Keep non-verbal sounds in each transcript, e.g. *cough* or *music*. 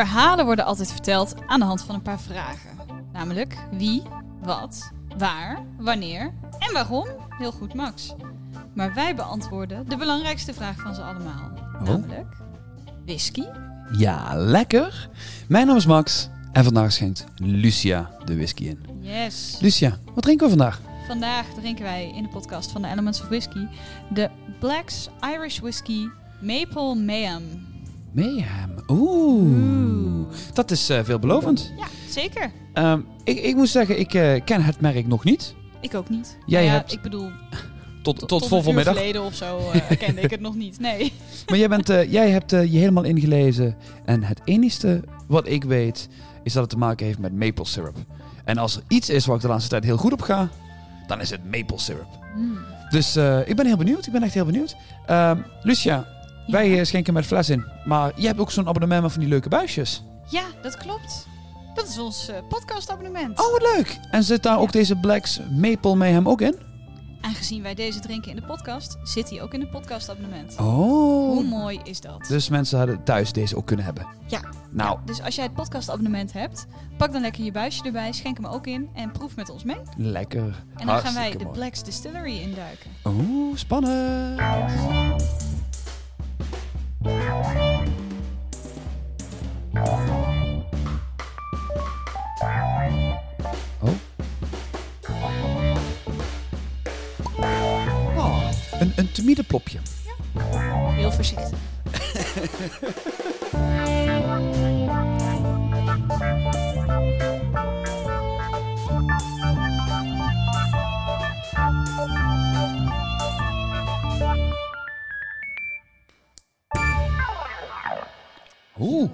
Verhalen worden altijd verteld aan de hand van een paar vragen. Namelijk wie, wat, waar, wanneer en waarom. Heel goed, Max. Maar wij beantwoorden de belangrijkste vraag van ze allemaal. Oh. Namelijk, whisky? Ja, lekker. Mijn naam is Max en vandaag schenkt Lucia de whisky in. Yes. Lucia, wat drinken we vandaag? Vandaag drinken wij in de podcast van de Elements of Whisky de Black's Irish Whisky Maple Mayhem. Mayhem. Oeh. Oeh. Dat is eh, veelbelovend. Ja, zeker. Ehm, ik, ik moet zeggen, ik eh, ken het merk nog niet. Ik ook niet. Jij ja, hebt- Ik bedoel, Tot, tot, tot, tot geleden of zo eh, *laughs* kende ik het nog niet. Nee. *laughs* Maar jij, bent, jij hebt je helemaal ingelezen. En het enige wat ik weet, is dat het te maken heeft met maple syrup. En als er iets is waar ik de laatste tijd heel goed op ga, dan is het maple syrup. Hmm. Dus ik ben heel benieuwd. Ik ben echt heel benieuwd. Ehm, Lucia, wij eh, schenken met fles in. Maar je hebt ook zo'n abonnement met van die leuke buisjes. Ja, dat klopt. Dat is ons eh, podcastabonnement. Oh, wat leuk. En zit daar ook deze Blacks Maple Mayhem ook in? Aangezien wij deze drinken in de podcast, zit hij ook in het podcastabonnement. Oh. Hoe mooi is dat? Dus mensen hadden thuis deze ook kunnen hebben. Ja. Nou, Ja, dus als jij het podcastabonnement hebt, pak dan lekker je buisje erbij, schenk hem ook in en proef met ons mee. lekker. En dan gaan wij de mooi. Black's Distillery induiken. Oeh, spannend. Plopje. Heel voorzichtig. Oeh,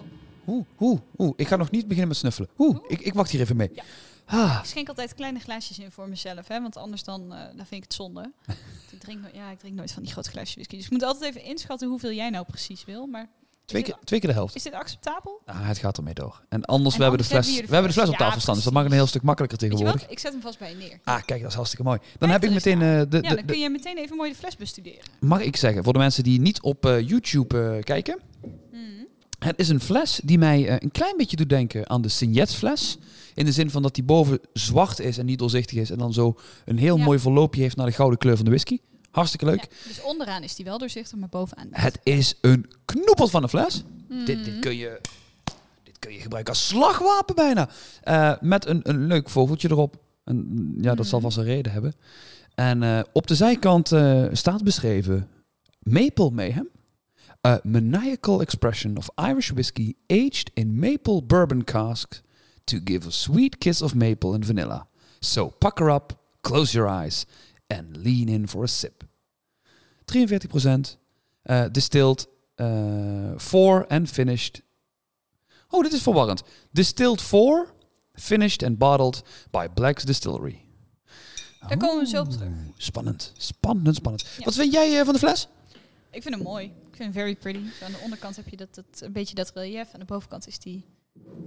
oeh, oeh, oeh. Ik ga nog niet beginnen met snuffelen. Oeh, ik, ik wacht hier even mee. Ja. Ah, Ik schenk altijd kleine glaasjes in voor mezelf, hè, want anders dan, eh, dan vind ik het zonde. *laughs* ik, drink ja, ik drink nooit van die grote glaasjes whisky. Dus ik moet altijd even inschatten hoeveel jij nou precies wil. Maar twee, keer, dit, twee keer de helft. is dit acceptabel? Ah, het gaat ermee door. En anders, En we hebben de fles, hebben we hier de we hebben de fles op tafel Ja, staan. Dus dat maakt het een heel stuk makkelijker tegenwoordig. wat? Ik zet hem vast bij je neer. Ah, kijk, dat is hartstikke mooi. Dan heb ik meteen eh, de, ja, dan kun je meteen even mooi de fles bestuderen. mag ik zeggen, voor de mensen die niet op eh, YouTube kijken. Hmm. Het is een fles die mij een klein beetje doet denken aan de Signet fles. In de zin van dat die boven zwart is en niet doorzichtig is. En dan zo een heel Ja. mooi verloopje heeft naar de gouden kleur van de whisky. Hartstikke leuk. Ja, dus onderaan is die wel doorzichtig, maar bovenaan niet. Het is een knoepel van een fles. Dit, dit, kun je, dit kun je gebruiken als slagwapen bijna. Eh, met een, een leuk vogeltje erop. En, ja, dat zal Mhm. vast een reden hebben. En eh, op de zijkant eh, staat beschreven Maple Mayhem. A maniacal expression of Irish whiskey aged in maple bourbon cask to give a sweet kiss of maple and vanilla. So pucker up, close your eyes and lean in for a sip. 43% eh, distilled eh, for and finished. Oh, dit is verwarrend. Distilled for, finished and bottled by Black's Distillery. Daar komen we zo op terug. Spannend, spannend, spannend. Ja. Wat vind jij eh, van de fles? Ik vind hem mooi. Ik vind hem very pretty. Zo aan de onderkant heb je dat, dat, een beetje dat relief. Aan de bovenkant is die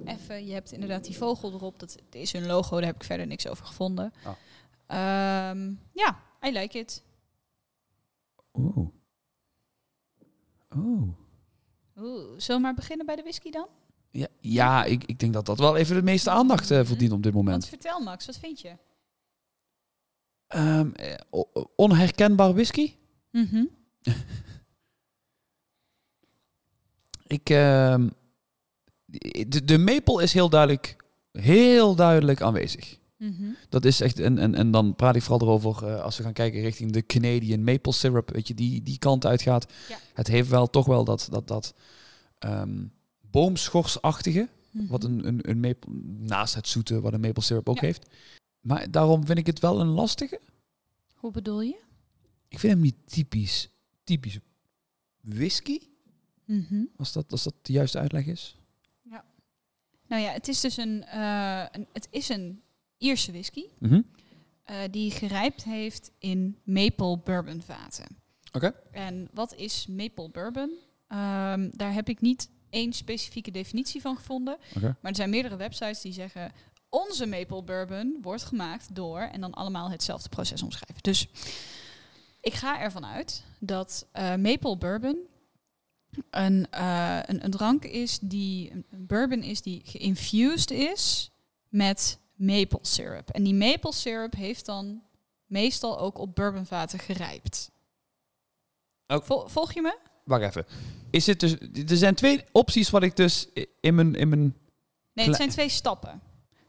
effen. Je hebt inderdaad die vogel erop. Dat is hun logo. Daar heb ik verder niks over gevonden. Oh. Ehm, ja, I like it. Oeh. Oeh. Oeh, zullen we maar beginnen bij de whisky dan? Ja, ja ik, ik denk dat dat wel even de meeste aandacht eh, verdient op dit moment. Want vertel Max, wat vind je? Ehm, eh, onherkenbaar whisky? Mhm. *laughs* Ik, ehm, de, de maple is heel duidelijk, heel duidelijk aanwezig. Mhm. Dat is echt, en, en, en dan praat ik vooral erover eh, als we gaan kijken richting de Canadian maple syrup, weet je, die, die kant uitgaat. Ja. Het heeft wel toch wel dat, dat, dat ehm, boomschorsachtige, Mhm. wat een, een, een maple, naast het zoete, wat een maple syrup ook Ja. heeft. Maar daarom vind ik het wel een lastige. Hoe bedoel je? Ik vind hem niet typisch, typisch whisky, Mhm. als dat, als dat de juiste uitleg is. Nou ja, het is dus een, een, het is een Ierse whisky Mhm. eh, die gerijpt heeft in maple bourbon vaten. Oké. En wat is maple bourbon? Ehm, daar heb ik niet één specifieke definitie van gevonden. Maar er zijn meerdere websites die zeggen... onze maple bourbon wordt gemaakt door... en dan allemaal hetzelfde proces omschrijven. Dus ik ga ervan uit dat eh, maple bourbon een, eh, een, een drank is die, een bourbon is die geïnfused is met maple syrup. En die maple syrup heeft dan meestal ook op bourbonvaten gerijpt. Ook- Vol- volg je me? Wacht even. Is het dus, er zijn twee opties wat ik dus in mijn... In mijn Nee, het zijn twee stappen.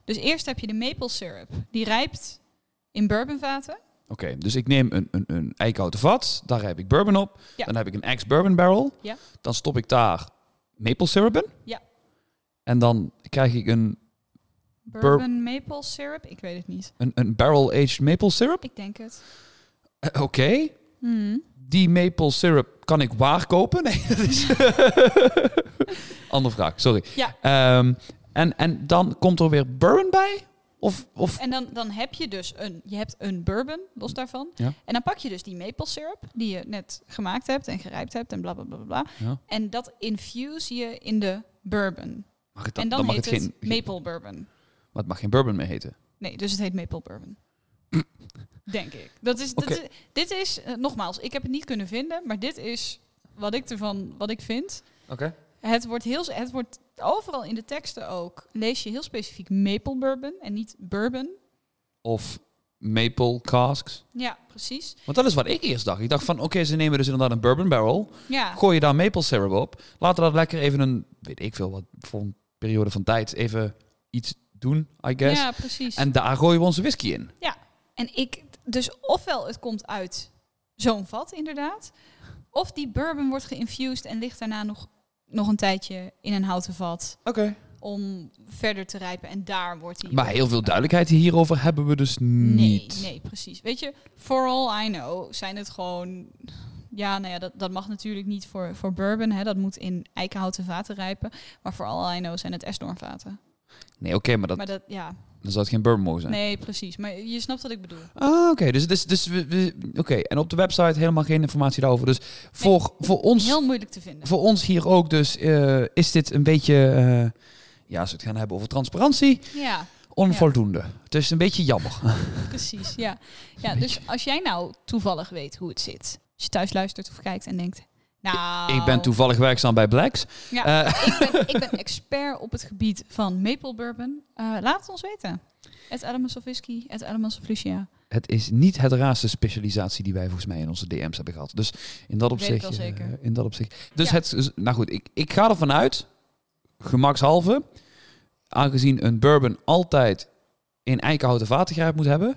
Dus eerst heb je de maple syrup. Die rijpt in bourbonvaten. Oké, dus ik neem een, een, een eikenhouten vat. Daar heb ik bourbon op. Ja. Dan heb ik een ex-bourbon barrel. Ja. Dan stop ik daar maple syrup in. Ja. En dan krijg ik een, Bourbon maple syrup? Ik weet het niet. een, een barrel-aged maple syrup. Ik denk het. Eh, Oké. Hmm. Die maple syrup kan ik waar kopen? *laughs* Nee, dat is... *laughs* Andere vraag, sorry. Ja. Ehm, en, en dan komt er weer bourbon bij? Of, of... En dan, dan heb je dus een, je hebt een bourbon, los daarvan. Ja. En dan pak je dus die maple syrup, die je net gemaakt hebt en gerijpt hebt en bla bla bla bla. Ja. En dat infuse je in de bourbon. Mag het en dan, mag heet het geen, maple bourbon. Maar het mag geen bourbon meer heten. Nee, dus het heet maple bourbon. *clears throat* Denk ik. Dat is, dat is, dit is, eh, nogmaals, ik heb het niet kunnen vinden, maar dit is wat ik ervan, wat ik vind. Oké. Het wordt, heel, het wordt overal in de teksten ook, lees je heel specifiek maple bourbon en niet bourbon. Of maple casks. Ja, precies. Want dat is wat ik eerst dacht. Ik dacht van, oké, ze nemen dus inderdaad een bourbon barrel. Ja, Gooi je daar maple syrup op. Laten dat lekker even een, weet ik veel wat, voor een periode van tijd even iets doen, I guess. ja precies. En daar gooien we onze whisky in. En ik, dus ofwel het komt uit zo'n vat inderdaad, of die bourbon wordt geïnfused en ligt daarna nog, nog een tijdje in een houten vat Oké. om verder te rijpen en daar wordt die. Maar heel veel duidelijkheid hierover hebben we dus niet. Nee, nee, precies. Weet je, for all I know zijn het gewoon. Ja, nou ja, dat, dat mag natuurlijk niet voor, voor bourbon. Hè. Dat moet in eikenhouten vaten rijpen. Maar voor all I know zijn het esdoornvaten. Nee, oké, maar dat, Maar dat, ja, dan zou het geen bourbon mogen zijn. nee, precies. Maar je snapt wat ik bedoel. Ah, oké. Dus, dus, dus we, we- oké. En op de website helemaal geen informatie daarover. Dus voor, voor, ons, Heel moeilijk te vinden. voor ons hier ook dus eh, is dit een beetje... eh, ja, als we het gaan hebben over transparantie, Ja, onvoldoende. Het is een beetje jammer. precies. Ja. ja, dus als jij nou toevallig weet hoe het zit. Als je thuis luistert of kijkt en denkt... Nou, Ik ben toevallig werkzaam bij Blacks. Ja, Eh, ik, ben, ik *laughs* ben expert op het gebied van maple bourbon. Eh, laat het ons weten. Het Elements of Whisky, het Elements of Lucia. het is niet het raarste specialisatie die wij volgens mij in onze DM's hebben gehad. Dus in dat opzicht... wel eh, in dat opzicht. Dus Ja. het... Nou goed, ik, ik ga ervan uit, gemakshalve, aangezien een bourbon altijd in eikenhouten vaten moet hebben,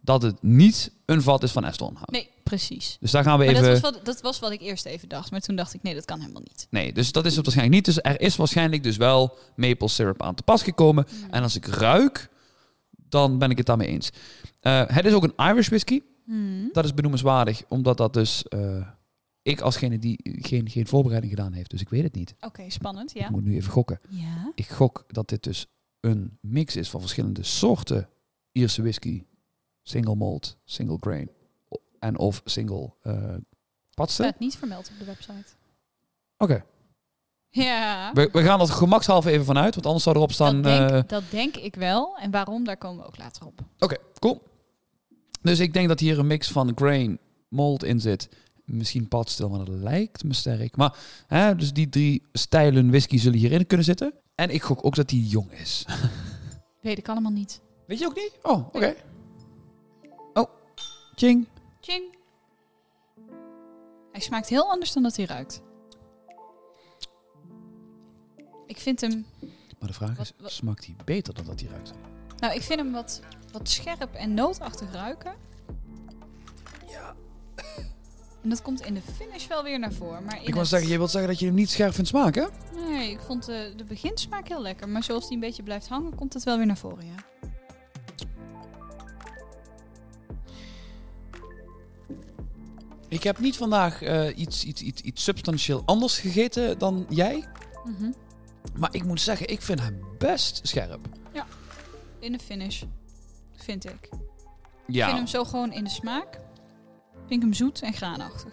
dat het niet een vat is van Estonhout. Nee, precies. Dus daar gaan we Maar even... dat was, wat, dat was wat ik eerst even dacht. Maar toen dacht ik, nee, dat kan helemaal niet. Nee, dus dat is het waarschijnlijk niet. Dus er is waarschijnlijk dus wel maple syrup aan te pas gekomen. En als ik ruik, dan ben ik het daarmee eens. Eh, het is ook een Irish whisky. Hmm. Dat is benoemenswaardig, omdat dat dus... eh, ik alsgene die geen, geen voorbereiding gedaan heeft, dus ik weet het niet. Oké, spannend, Ik ja. moet nu even gokken. Ja. Ik gok dat dit dus een mix is van verschillende soorten Ierse whisky. Single malt, single grain en of single eh patste. Oké. Staat niet vermeld op de website. Ja. We, we gaan er gemakshalve even vanuit, want anders zou erop staan... dat, denk, eh, dat denk ik wel. En waarom, daar komen we ook later op. Oké, cool. Dus ik denk dat hier een mix van grain, malt in zit. Misschien padstil, maar dat lijkt me sterk. Maar hè, dus die drie stijlen whisky zullen hierin kunnen zitten. En ik gok ook dat die jong is. Weet ik allemaal niet. Weet je ook niet? Oh, oké. Oh, ching. Ching. Hij smaakt heel anders dan dat hij ruikt. Ik vind hem, Maar de vraag is, Wat- smaakt hij beter dan dat hij ruikt? nou, ik vind hem wat, wat scherp en nootachtig ruiken. Ja. En dat komt in de finish wel weer naar voren. Maar Ik wil zeggen, je wilt zeggen dat je hem niet scherp vindt smaken? Nee, ik vond de, de beginsmaak heel lekker. Maar zoals die een beetje blijft hangen, komt het wel weer naar voren, ja. Ik heb niet vandaag eh, iets, iets, iets, iets substantieel anders gegeten dan jij. Mhm. Maar ik moet zeggen, ik vind hem best scherp. In de finish, vind ik. Ik Ja, vind hem zo gewoon in de smaak. Vind ik hem zoet en graanachtig.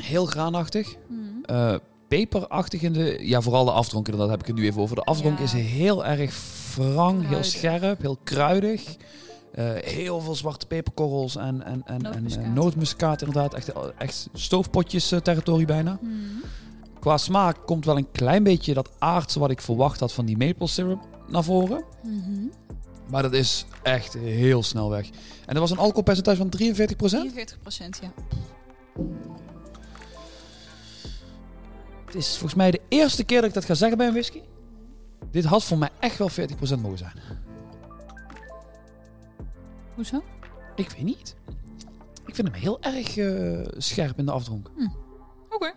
heel graanachtig. Mhm. eh, peperachtig in de... Ja, vooral de afdronk, inderdaad heb ik het nu even over. De afdronk Ja. is heel erg wrang, heel scherp, heel kruidig. Eh, heel veel zwarte peperkorrels en, en, en, en Nootmuskaat. en nootmuskaat inderdaad. Echt, echt stoofpotjes eh, territorie bijna. Mhm. Qua smaak komt wel een klein beetje dat aardse wat ik verwacht had van die maple syrup naar voren. Mhm. Maar dat is echt heel snel weg. En er was een alcoholpercentage van 43%. 43 procent, ja. Het is volgens mij de eerste keer dat ik dat ga zeggen bij een whisky. Dit had voor mij echt wel 40% mogen zijn. Hoezo? Ik weet niet. Ik vind hem heel erg eh, scherp in de afdronk. Oké,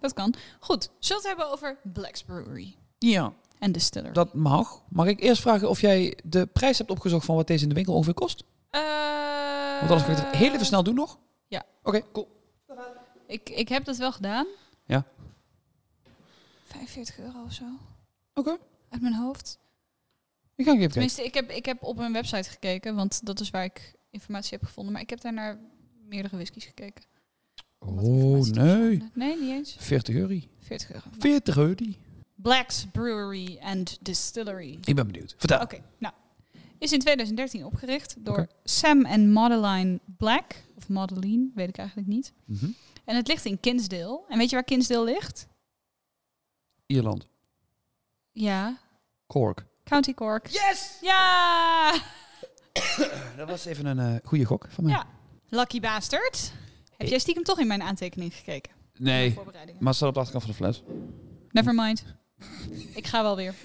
dat kan. Goed, zullen we het hebben over Black's Brewery Ja, en Distillery? dat mag. Mag ik eerst vragen of jij de prijs hebt opgezocht van wat deze in de winkel ongeveer kost? Eh, Want anders ga ik het heel even snel doen nog. ja. Oké, cool. Ik, ik heb dat wel gedaan. Ja. 45 euro of zo. Oké. Uit mijn hoofd. Even kijken. Tenminste, ik heb, ik heb op een website gekeken, want dat is waar ik informatie heb gevonden. Maar ik heb daar naar meerdere whiskies gekeken. Oh, nee. Nee, niet eens. 40 euro. 40 euro. 40 euro. Black's Brewery and Distillery. Ik ben benieuwd. Vertel. Oké, nou. Is in 2013 opgericht door. Sam en Madeline Black. Of Madeline, weet ik eigenlijk niet. Mhm. En het ligt in Kinsdale. En weet je waar Kinsdale ligt? Ierland. Ja, Cork. County Cork. Yes! Ja! *coughs* Dat was even een eh, goede gok van mij. Ja. Lucky bastard. Heb Hey. jij stiekem toch in mijn aantekening gekeken? Nee, maar staat op de achterkant van de fles. Never mind. Ik ga wel weer. *laughs*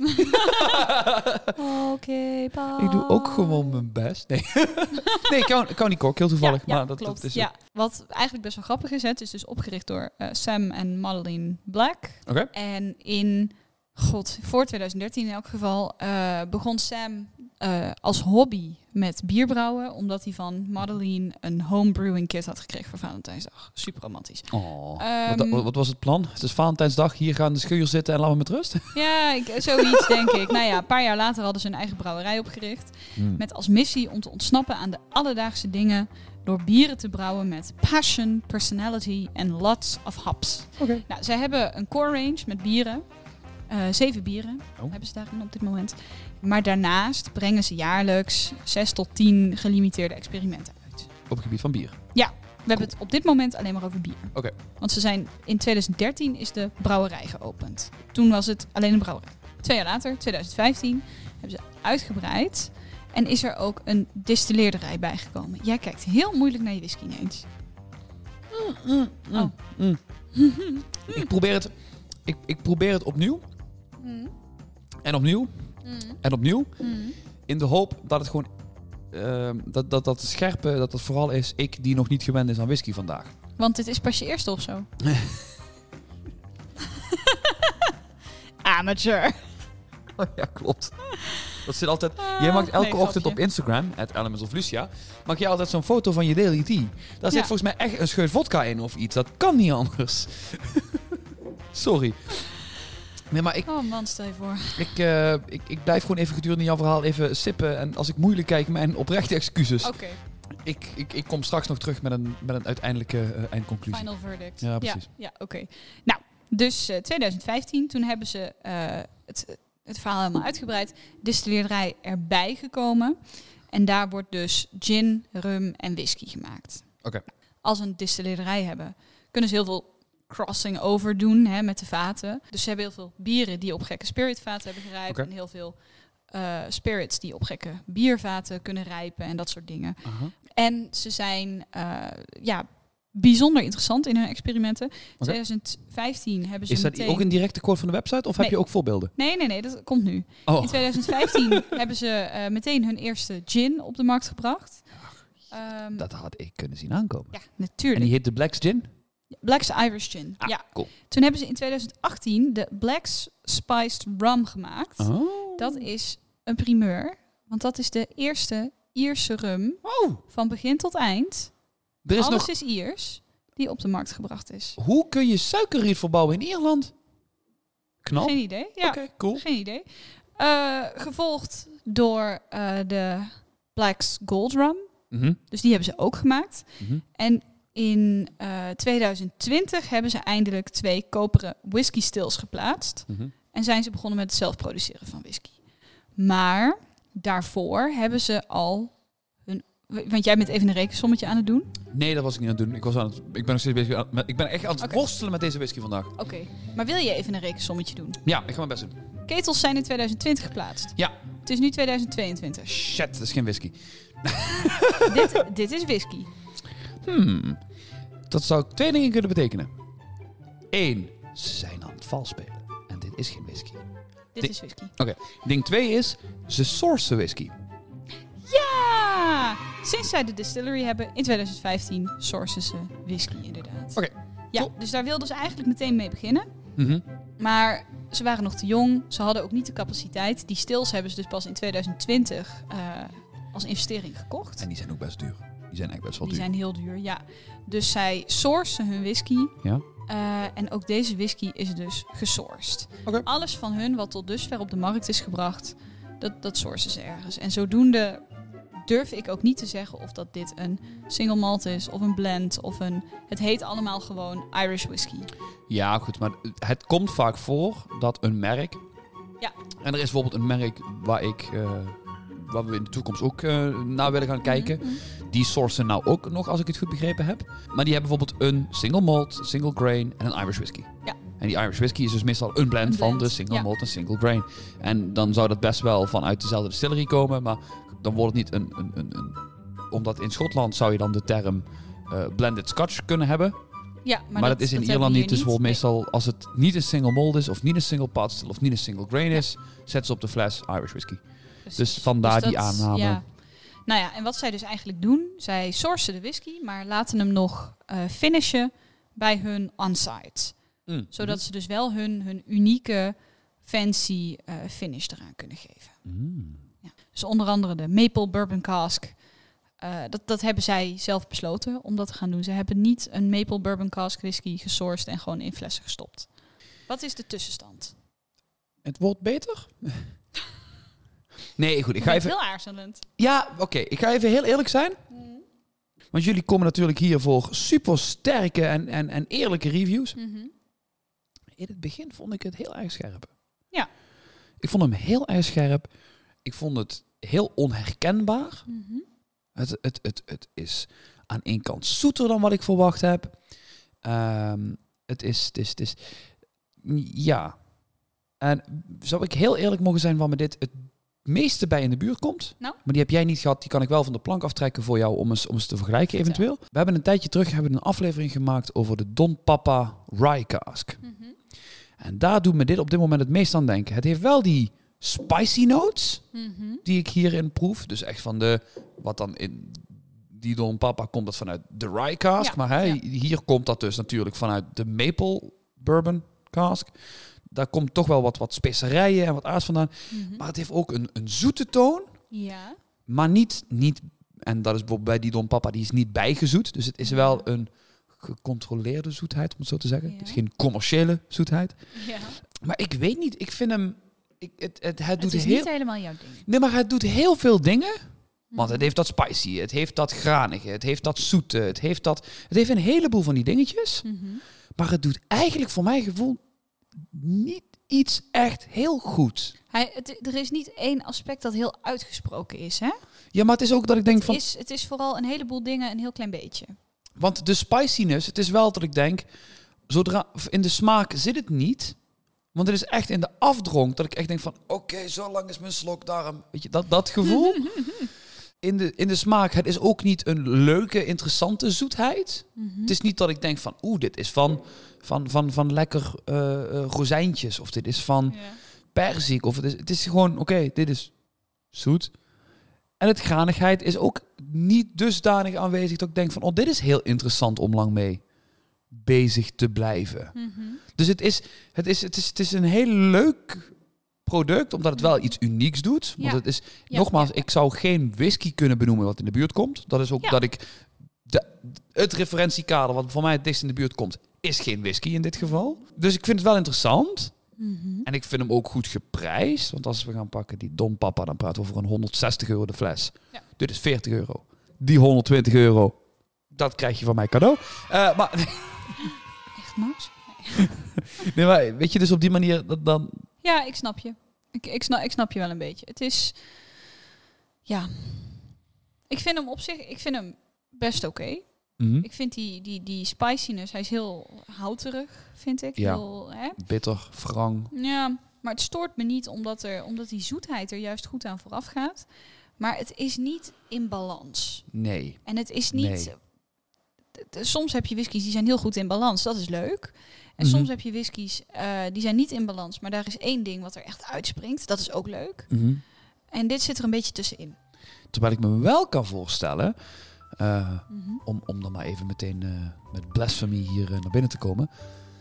Oké, pa. Ik doe ook gewoon mijn best. Nee, *laughs* nee County Cork, heel toevallig. Ja, maar dat, klopt. dat is ja. Wat eigenlijk best wel grappig is, het is dus opgericht door eh, Sam en Madeline Black. Oké. En in, god, voor 2013 in elk geval, eh, begon Sam eh, als hobby met bierbrouwen, omdat hij van Madeline een homebrewing kit had gekregen voor Valentijnsdag. Super romantisch. Oh. Ehm, wat, was het plan? Het is Valentijnsdag, hier gaan de schuur zitten en laat me met rust. *laughs* Ja, ik, zoiets denk ik. Nou ja, een paar jaar later hadden ze een eigen brouwerij opgericht. Met als missie om te ontsnappen aan de alledaagse dingen door bieren te brouwen met passion, personality en lots of hops. Oké. Nou, zij hebben een core range met bieren. Eh, zeven bieren Oh. hebben ze daarin op dit moment. Maar daarnaast brengen ze jaarlijks zes tot tien gelimiteerde experimenten uit. Op het gebied van bier. We hebben het op dit moment alleen maar over bier. Oké. Want ze zijn in 2013 is de brouwerij geopend. Toen was het alleen een brouwerij. Twee jaar later, 2015, hebben ze uitgebreid. En is er ook een distilleerderij bijgekomen. Jij kijkt heel moeilijk naar je whisky ineens. Oh. Mm. *laughs* ik, probeer het, ik, ik probeer het opnieuw. En opnieuw. En opnieuw. In de hoop dat het gewoon... ehm, dat, dat, dat scherpe, dat het vooral is ik die nog niet gewend is aan whisky vandaag. Want dit is pas je eerste of zo. *laughs* Amateur. Oh ja, klopt. Dat zit altijd... Jij maakt elke Ah, nee, ochtend op Instagram, het Elements of Lucia, maak je altijd zo'n foto van je daily tea. Daar zit Ja. volgens mij echt een scheut vodka in of iets. Dat kan niet anders. *laughs* Sorry. Nee, maar ik, Oh man, stel je voor. ik, eh, ik, ik blijf gewoon even gedurende jouw verhaal even sippen. En als ik moeilijk kijk, mijn oprechte excuses. Oké, Ik, ik, ik kom straks nog terug met een, met een uiteindelijke eh, eindconclusie. final verdict. Ja, precies. Ja, oké. Nou, dus eh, 2015, toen hebben ze eh, het, het verhaal helemaal uitgebreid. Distilleerderij erbij gekomen. En daar wordt dus gin, rum en whisky gemaakt. Oké. Als we een distilleerderij hebben, kunnen ze heel veel crossing over doen hè, met de vaten. Dus ze hebben heel veel bieren die op gekke spiritvaten hebben gerijpt. En heel veel eh, spirits die op gekke biervaten kunnen rijpen en dat soort dingen. En ze zijn eh, ja, bijzonder interessant in hun experimenten. 2015 hebben ze Is dat meteen... ook een directe quote van de website of heb je ook voorbeelden? Nee, nee, nee, dat komt nu. Oh, In 2015 *laughs* hebben ze eh, meteen hun eerste gin op de markt gebracht. Ehm, dat had ik kunnen zien aankomen. ja, En natuurlijk. die heet de Black's Gin? Black's Irish Gin. Ah, ja. cool. Toen hebben ze in 2018 de Black's Spiced Rum gemaakt. Oh. Dat is een primeur, want dat is de eerste Ierse rum Oh, van begin tot eind. er is Alles nog... is Iers die op de markt gebracht is. Hoe kun je suikerriet verbouwen in Ierland? Knap. Geen idee. Ja, Oké, cool. geen idee. Eh, gevolgd door eh, de Black's Gold Rum. Mhm, Dus die hebben ze ook gemaakt. mhm. En in eh, 2020 hebben ze eindelijk twee koperen whisky stills geplaatst. Mhm. En zijn ze begonnen met het zelf produceren van whisky. Maar daarvoor hebben ze al hun want jij bent even een rekensommetje aan het doen. Nee, dat was ik niet aan het doen. Ik, was aan het, ik ben nog steeds bezig aan- Ik ben echt aan het worstelen met deze whisky vandaag. Oké. Maar wil je even een rekensommetje doen? Ja, ik ga mijn best doen. Ketels zijn in 2020 geplaatst. Ja. Het is nu 2022. Shit, dat is geen whisky. *laughs* dit, dit is whisky. Hmm. Dat zou twee dingen kunnen betekenen. Eén, ze zijn aan het vals spelen. En dit is geen whisky. Dit Di- is whisky. Ding twee is, ze sourcen whisky. Ja! Sinds zij de distillery hebben in 2015 sourcen ze whisky inderdaad. Oké, Ja, cool. dus daar wilden ze eigenlijk meteen mee beginnen. Mhm. Maar ze waren nog te jong. Ze hadden ook niet de capaciteit. Die stills hebben ze dus pas in 2020 eh, als investering gekocht. En die zijn ook best duur. Die zijn echt best wel Die duur. zijn heel duur, ja. Dus zij sourcen hun whisky. Ja. Eh, en ook deze whisky is dus gesourced. Oké. Alles van hun wat tot dusver op de markt is gebracht, dat, dat sourcen ze ergens. En zodoende durf ik ook niet te zeggen of dat dit een single malt is of een blend of een... Het heet allemaal gewoon Irish whisky. Ja, goed, maar het komt vaak voor dat een merk... Ja. En er is bijvoorbeeld een merk waar ik... eh, waar we in de toekomst ook eh, naar willen gaan kijken. Mhm. Die sourcen nou ook nog, als ik het goed begrepen heb. Maar die hebben bijvoorbeeld een single malt, single grain en een Irish whisky. Ja. En die Irish whisky is dus meestal een blend, Een van de single ja. malt en single grain. En dan zou dat best wel vanuit dezelfde distillery komen, maar dan wordt het niet een... een, een, een omdat in Schotland zou je dan de term eh, blended scotch kunnen hebben. Ja, Maar, dat, is in Ierland niet. Dus meestal als het niet een single malt is, of niet een single pot still, of niet een single grain is, zet ze op de fles Irish whisky. Precies. Dus vandaar die dat- aanname. Ja. Nou ja, en wat zij dus eigenlijk doen, zij sourcen de whisky, maar laten hem nog eh, finishen bij hun on-site. Mm. Zodat ze dus wel hun, hun unieke, fancy eh, finish eraan kunnen geven. Mm. Dus onder andere de Maple Bourbon Cask. eh, dat, dat hebben zij zelf besloten om dat te gaan doen. Ze hebben niet een Maple Bourbon Cask whisky gesourced en gewoon in flessen gestopt. Wat is de tussenstand? Het wordt beter? Nee, goed. Ik ga even... heel aarzelend. Ja, oké. Ik ga even heel eerlijk zijn. Want jullie komen natuurlijk hier voor super sterke en, en, en eerlijke reviews. Mhm. In het begin vond ik het heel erg scherp. Ja. Ik vond hem heel erg scherp. Ik vond het heel onherkenbaar. Mhm. Het, het, het, het is aan één kant zoeter dan wat ik verwacht heb. Ehm, het is, het is, het is, ja. En zou ik heel eerlijk mogen zijn waar me dit het meeste bij in de buurt komt? Nou? Maar die heb jij niet gehad. Die kan ik wel van de plank aftrekken voor jou om eens, om eens te vergelijken eventueel. We hebben een tijdje terug hebben we een aflevering gemaakt over de Don Papa Rye Cask. Mhm. En daar doet me dit op dit moment het meest aan denken. Het heeft wel die spicy notes Mhm. die ik hierin proef. Dus echt van de, wat dan in die Don Papa komt dat vanuit de rye cask. Ja, maar hè, ja. hier komt dat dus natuurlijk vanuit de maple bourbon cask. Daar komt toch wel wat, wat specerijen en wat aards vandaan. Mhm. Maar het heeft ook een, een zoete toon. Ja. Maar niet, niet, en dat is bijvoorbeeld bij die Don Papa, die is niet bijgezoet. Dus het is wel een gecontroleerde zoetheid, om het zo te zeggen. Ja. Het is geen commerciële zoetheid. ja. Maar ik weet niet, ik vind hem... Ik, het, het, het Het doet is heel... niet helemaal jouw ding. Nee, maar het doet heel veel dingen. Want Mhm. het heeft dat spicy, het heeft dat granige, het heeft dat zoete, het heeft dat... Het heeft een heleboel van die dingetjes. Mhm. Maar het doet eigenlijk voor mijn gevoel niet iets echt heel goed. Hij, het, er is niet één aspect dat heel uitgesproken is, hè? Ja, maar het is ook dat ik denk Het van... is, het is vooral een heleboel dingen een heel klein beetje. Want de spiciness, het is wel dat ik denk... Zodra, in de smaak zit het niet. Want het is echt in de afdronk dat ik echt denk van... Oké, zo lang is mijn slok daarom. Weet je, dat, dat gevoel. *laughs* in, de, in de smaak, het is ook niet een leuke, interessante zoetheid. Mhm. Het is niet dat ik denk van, oeh, dit is van, van, van, van lekker eh eh, rozijntjes. Of dit is van Ja. perzik. Of het is, het is gewoon, oké, dit is zoet. En het granigheid is ook niet dusdanig aanwezig dat ik denk van, oh, dit is heel interessant om lang mee bezig te blijven. Mhm. Dus het is, het is, het is, het is een heel leuk product, omdat het wel iets unieks doet. Want Ja. het is, Ja, nogmaals, ja. ik zou geen whisky kunnen benoemen wat in de buurt komt. Dat is ook dat ik, de, het referentiekader wat voor mij het dichtst in de buurt komt, is geen whisky in dit geval. Dus ik vind het wel interessant. Mhm. En ik vind hem ook goed geprijsd. Want als we gaan pakken die Don Papa, dan praten we over een 160 euro de fles. Ja. Dit is 40 euro. Die 120 euro, dat krijg je van mij cadeau. Eh, maar, *laughs* Echt, Max? *laughs* nee, maar weet je, dus op die manier, dat, dan... Ja, ik snap je. Ik, ik, snap, ik snap je wel een beetje. Het is... Ja. Ik vind hem op zich, ik vind hem best oké. Mhm. Ik vind die, die, die spiciness, hij is heel houterig, vind ik. Ja. Heel, hè? Bitter, wrang. Ja, maar het stoort me niet omdat, er, omdat die zoetheid er juist goed aan vooraf gaat. Maar het is niet in balans. Nee. En het is niet... Nee. Soms heb je whiskies die zijn heel goed in balans, dat is leuk. En Mhm. soms heb je whiskies eh, die zijn niet in balans, maar daar is één ding wat er echt uitspringt. Dat is ook leuk. Mhm. En dit zit er een beetje tussenin. Terwijl ik me wel kan voorstellen, eh, Mhm. om, om dan maar even meteen eh, met blasphemy hier eh, naar binnen te komen.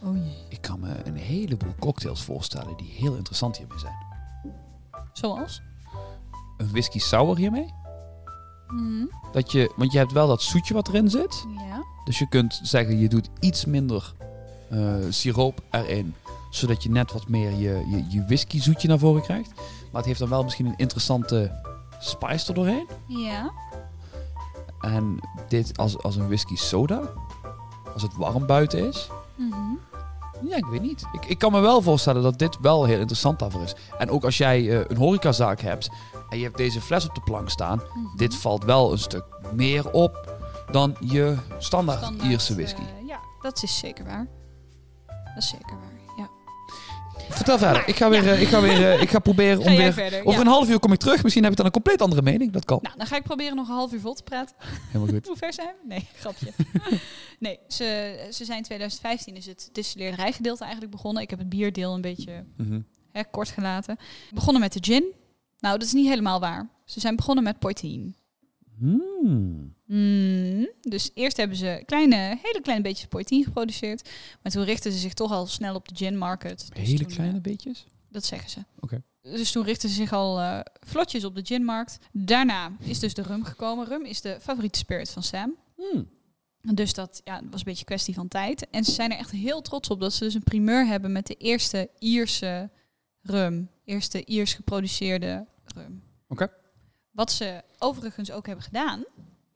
Oh jee. Ik kan me een heleboel cocktails voorstellen die heel interessant hiermee zijn. Zoals? Een whisky sour hiermee. Mhm. Dat je, want je hebt wel dat zoetje wat erin zit. Ja. Dus je kunt zeggen, je doet iets minder siroop erin. Zodat je net wat meer je, je, je whisky zoetje naar voren krijgt. Maar het heeft dan wel misschien een interessante spice er doorheen. Ja. En dit als, als een whisky soda. Als het warm buiten is. Mhm. Ja, ik weet niet. Ik, ik kan me wel voorstellen dat dit wel heel interessant daarvoor is. En ook als jij eh, een horecazaak hebt en je hebt deze fles op de plank staan. Mhm. Dit valt wel een stuk meer op dan je standaard, Standaard, Ierse whisky. eh, ja, dat is zeker waar. Dat is zeker waar. Vertel verder. Ik ga, weer, eh, ik ga, weer, eh, ik ga proberen Ga om weer... verder? Over ja. een half uur kom ik terug. Misschien heb ik dan een compleet andere mening. Dat kan. Nou, dan ga ik proberen nog een half uur vol te praten. Helemaal goed. *laughs* Hoe ver zijn we? Nee, *laughs* grapje. nee, ze, ze zijn 2015 is het distilleerderijgedeelte eigenlijk begonnen. Ik heb het bierdeel een beetje Mhm. hè, kort gelaten. Begonnen met de gin. Nou, dat is niet helemaal waar. Ze zijn begonnen met poitín. Hmm. Mm, dus eerst hebben ze kleine, hele kleine beetjes poitín geproduceerd. Maar toen richtten ze zich toch al snel op de gin market. Dus Hele toen, kleine eh, beetjes? dat zeggen ze. Oké. Dus toen richtten ze zich al eh, vlotjes op de ginmarkt. Daarna is dus de rum gekomen. Rum is de favoriete spirit van Sam. Hmm. Dus dat ja, was een beetje een kwestie van tijd. En ze zijn er echt heel trots op dat ze dus een primeur hebben met de eerste Ierse rum. Eerste Iers geproduceerde rum. Oké. Wat ze overigens ook hebben gedaan.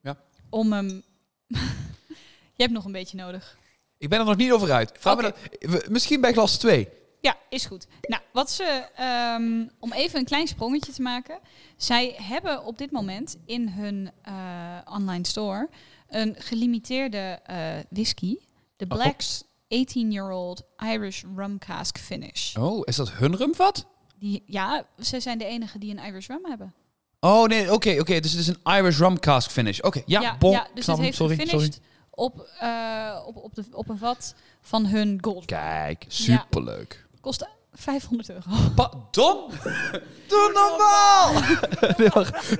Ja. Om hem... *laughs* Je hebt nog een beetje nodig. Ik ben er nog niet over uit. Vraag me Oké. dat- we- misschien bij glas 2. Ja, is goed. Nou, wat ze, ehm, om even een klein sprongetje te maken. Zij hebben op dit moment in hun eh, online store een gelimiteerde eh, whisky. De Oh. Black's 18-year-old Irish Rum Cask Finish. Oh, is dat hun rumvat? Die, ja, ze zijn de enige die een Irish rum hebben. Oh nee, oké, oké. Dus het is een Irish rum cask finish. Oké, ja, bon. ja, dus het heeft sorry, sorry. Op, eh, op, op, de, op een vat van hun gold. Kijk, superleuk. Kost 500 euro. Pardon? *laughs* Doe normaal! *laughs*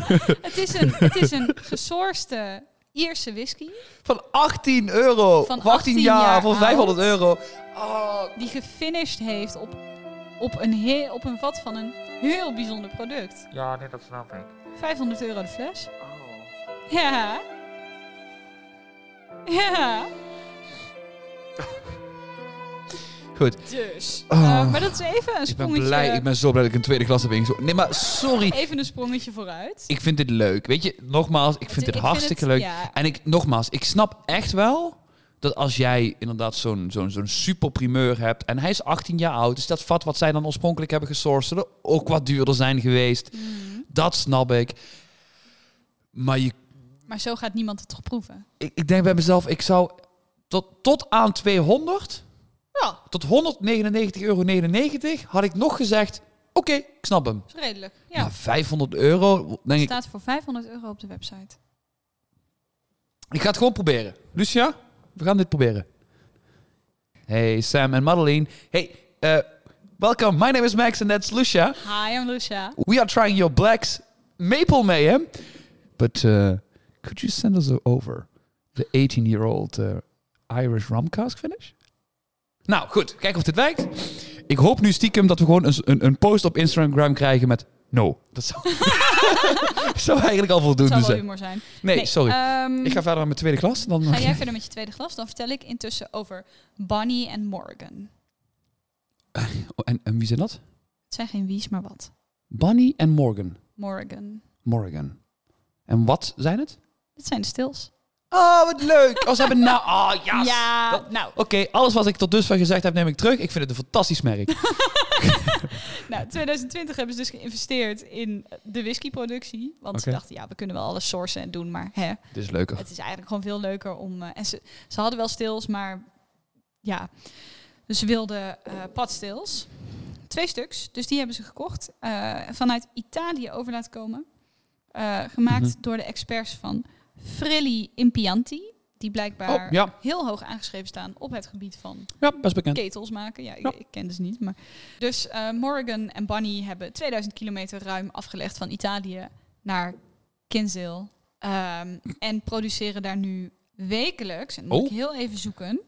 *laughs* het, is een, het is een gesourcede Ierse whisky. Van 18 euro. Van Of 18 18 jaar, jaar voor 500 oud. euro. Oh, die gefinished heeft op, op, een he- op een vat van een heel bijzonder product. Ja, nee, dat snap ik. 500 euro de fles. Oh. Ja. Ja. Goed. Dus. Oh. Maar dat is even een Ik ben sprongetje. blij, ik ben zo blij dat ik een tweede klas heb ingezogen. Nee, maar sorry. Even een sprongetje vooruit. Ik vind dit leuk. Weet je, nogmaals, ik vind Het- dit hartstikke leuk. ja, En ik, nogmaals, ik snap echt wel dat als jij inderdaad zo'n zo'n zo'n super primeur hebt en hij is 18 jaar oud, dus dat vat wat zij dan oorspronkelijk hebben gesourced, ook wat duurder zijn geweest. Mhm. Dat snap ik. Maar je, Maar zo gaat niemand het toch proeven? ik, ik denk bij mezelf, ik zou tot, tot aan 200, Ja, tot 199,99 euro had ik nog gezegd, oké, ik snap hem. dat is redelijk. Ja. Maar 500 euro, denk ik, staat voor 500 euro op de website. ik ga het gewoon proberen. Lucia, we gaan dit proberen. Hey Sam en Madeline. Hey, uh, welcome. My name is Max and that's Lucia. Hi, I'm Lucia. We are trying your Black's Maple Mayhem. But uh, could you send us over the 18-year-old uh, Irish rum cask finish? Nou, goed. Kijken of dit werkt. Ik hoop nu stiekem dat we gewoon een, een, een post op Instagram krijgen met no. Dat zou, *laughs* zou eigenlijk al Dat voldoende zijn. humor zijn. Nee, sorry. ehm, ik ga verder met mijn tweede klas. Dan Ga jij verder met je tweede glas? Dan vertel ik intussen over Bonnie en Morgan. en, en wie zijn dat? Het zijn geen wies, maar wat. Bonnie en Morgan. Morgan. Morgan. En wat zijn het? Dit zijn de stils. Oh, wat leuk. Als hebben nou... *laughs* Ah, ja. ja, Dat- nou, Oké, alles wat ik tot dusver gezegd heb, neem ik terug. Ik vind het een fantastisch merk. *laughs* nou, 2020 hebben ze dus geïnvesteerd in de whiskyproductie. Want ze dachten, ja, we kunnen wel alles sourcen en doen, maar hè, Dit is leuker. het is eigenlijk gewoon veel leuker om... eh, en ze, ze hadden wel stils, maar ja, dus ze wilden padstils. Twee stuks, dus die hebben ze gekocht. eh, vanuit Italië over laten komen. Gemaakt Mhm. door de experts van Frilli Impianti. Die blijkbaar Oh, ja. heel hoog aangeschreven staan op het gebied van Ja, best bekend. ketels maken. Ja, ik, Ja. ik kende ze niet. Maar... Dus eh, Morgan en Bunny hebben 2000 kilometer ruim afgelegd van Italië naar Kinsale. Ehm, en produceren daar nu wekelijks, en moet Oh. ik heel even zoeken,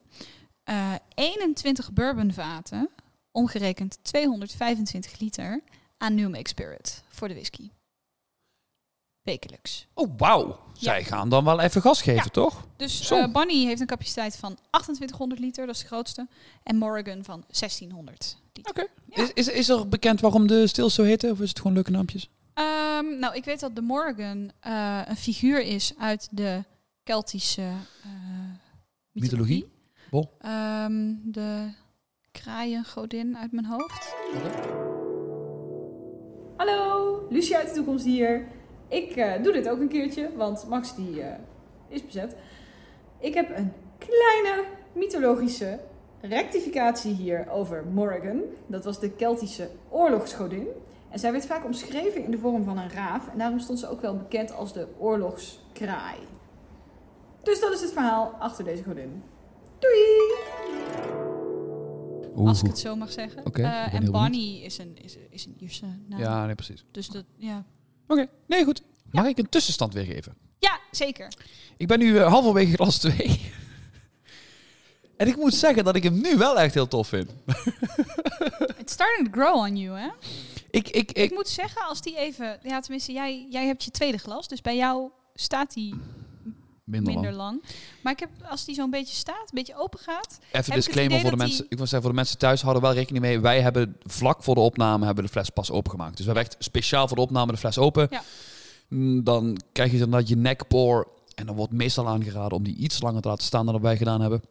eh 21 bourbonvaten, omgerekend 225 liter aan New Make Spirit voor de whisky. Wekelijks. Oh, wauw. Zij gaan dan wel even gas geven, Ja. toch? Dus eh Bunny heeft een capaciteit van 2800 liter, dat is de grootste. En Morgan van 1600 liter. Oké. Ja. Is, is, is er bekend waarom de stils zo heten? Of is het gewoon leuke naampjes? Ehm, nou, ik weet dat de Morgan eh, een figuur is uit de Keltische eh, mythologie. Mythologie? Bol. Ehm, de kraaiengodin uit mijn hoofd. Hallo, Lucia uit de toekomst hier. Ik eh, doe dit ook een keertje, want Max die eh, is bezet. Ik heb een kleine mythologische rectificatie hier over Morgan. Dat was de Keltische oorlogsgodin. En zij werd vaak omschreven in de vorm van een raaf. En daarom stond ze ook wel bekend als de oorlogskraai. Dus dat is het verhaal achter deze godin. Doei! Oeh. Als ik het zo mag zeggen. Oké, Eh, en. Bonnie is een, is, is een Ierse naam. Ja, nee, precies. Dus dat, ja. Oké, nee, goed. Mag ik een tussenstand weergeven? ja, zeker. Ik ben nu eh, halverwege klas 2. en ik moet zeggen dat ik hem nu wel echt heel tof vind. *laughs* It's starting to grow on you, hè? Ik, ik, Ik ik, moet zeggen, als die even... Ja, tenminste, jij, jij hebt je tweede glas. Dus bij jou staat die minder, minder lang. lang. Maar ik heb, als die zo'n beetje staat, een beetje open gaat... Even disclaimer voor de dat mensen. die- Ik wil zeggen, voor de mensen thuis houden wel rekening mee. Wij hebben vlak voor de opname hebben de fles pas opengemaakt. Dus we hebben echt speciaal voor de opname de fles open. Ja. Mm, Dan krijg je dan je nekpoor. En dan wordt meestal aangeraden om die iets langer te laten staan dan dat wij gedaan hebben.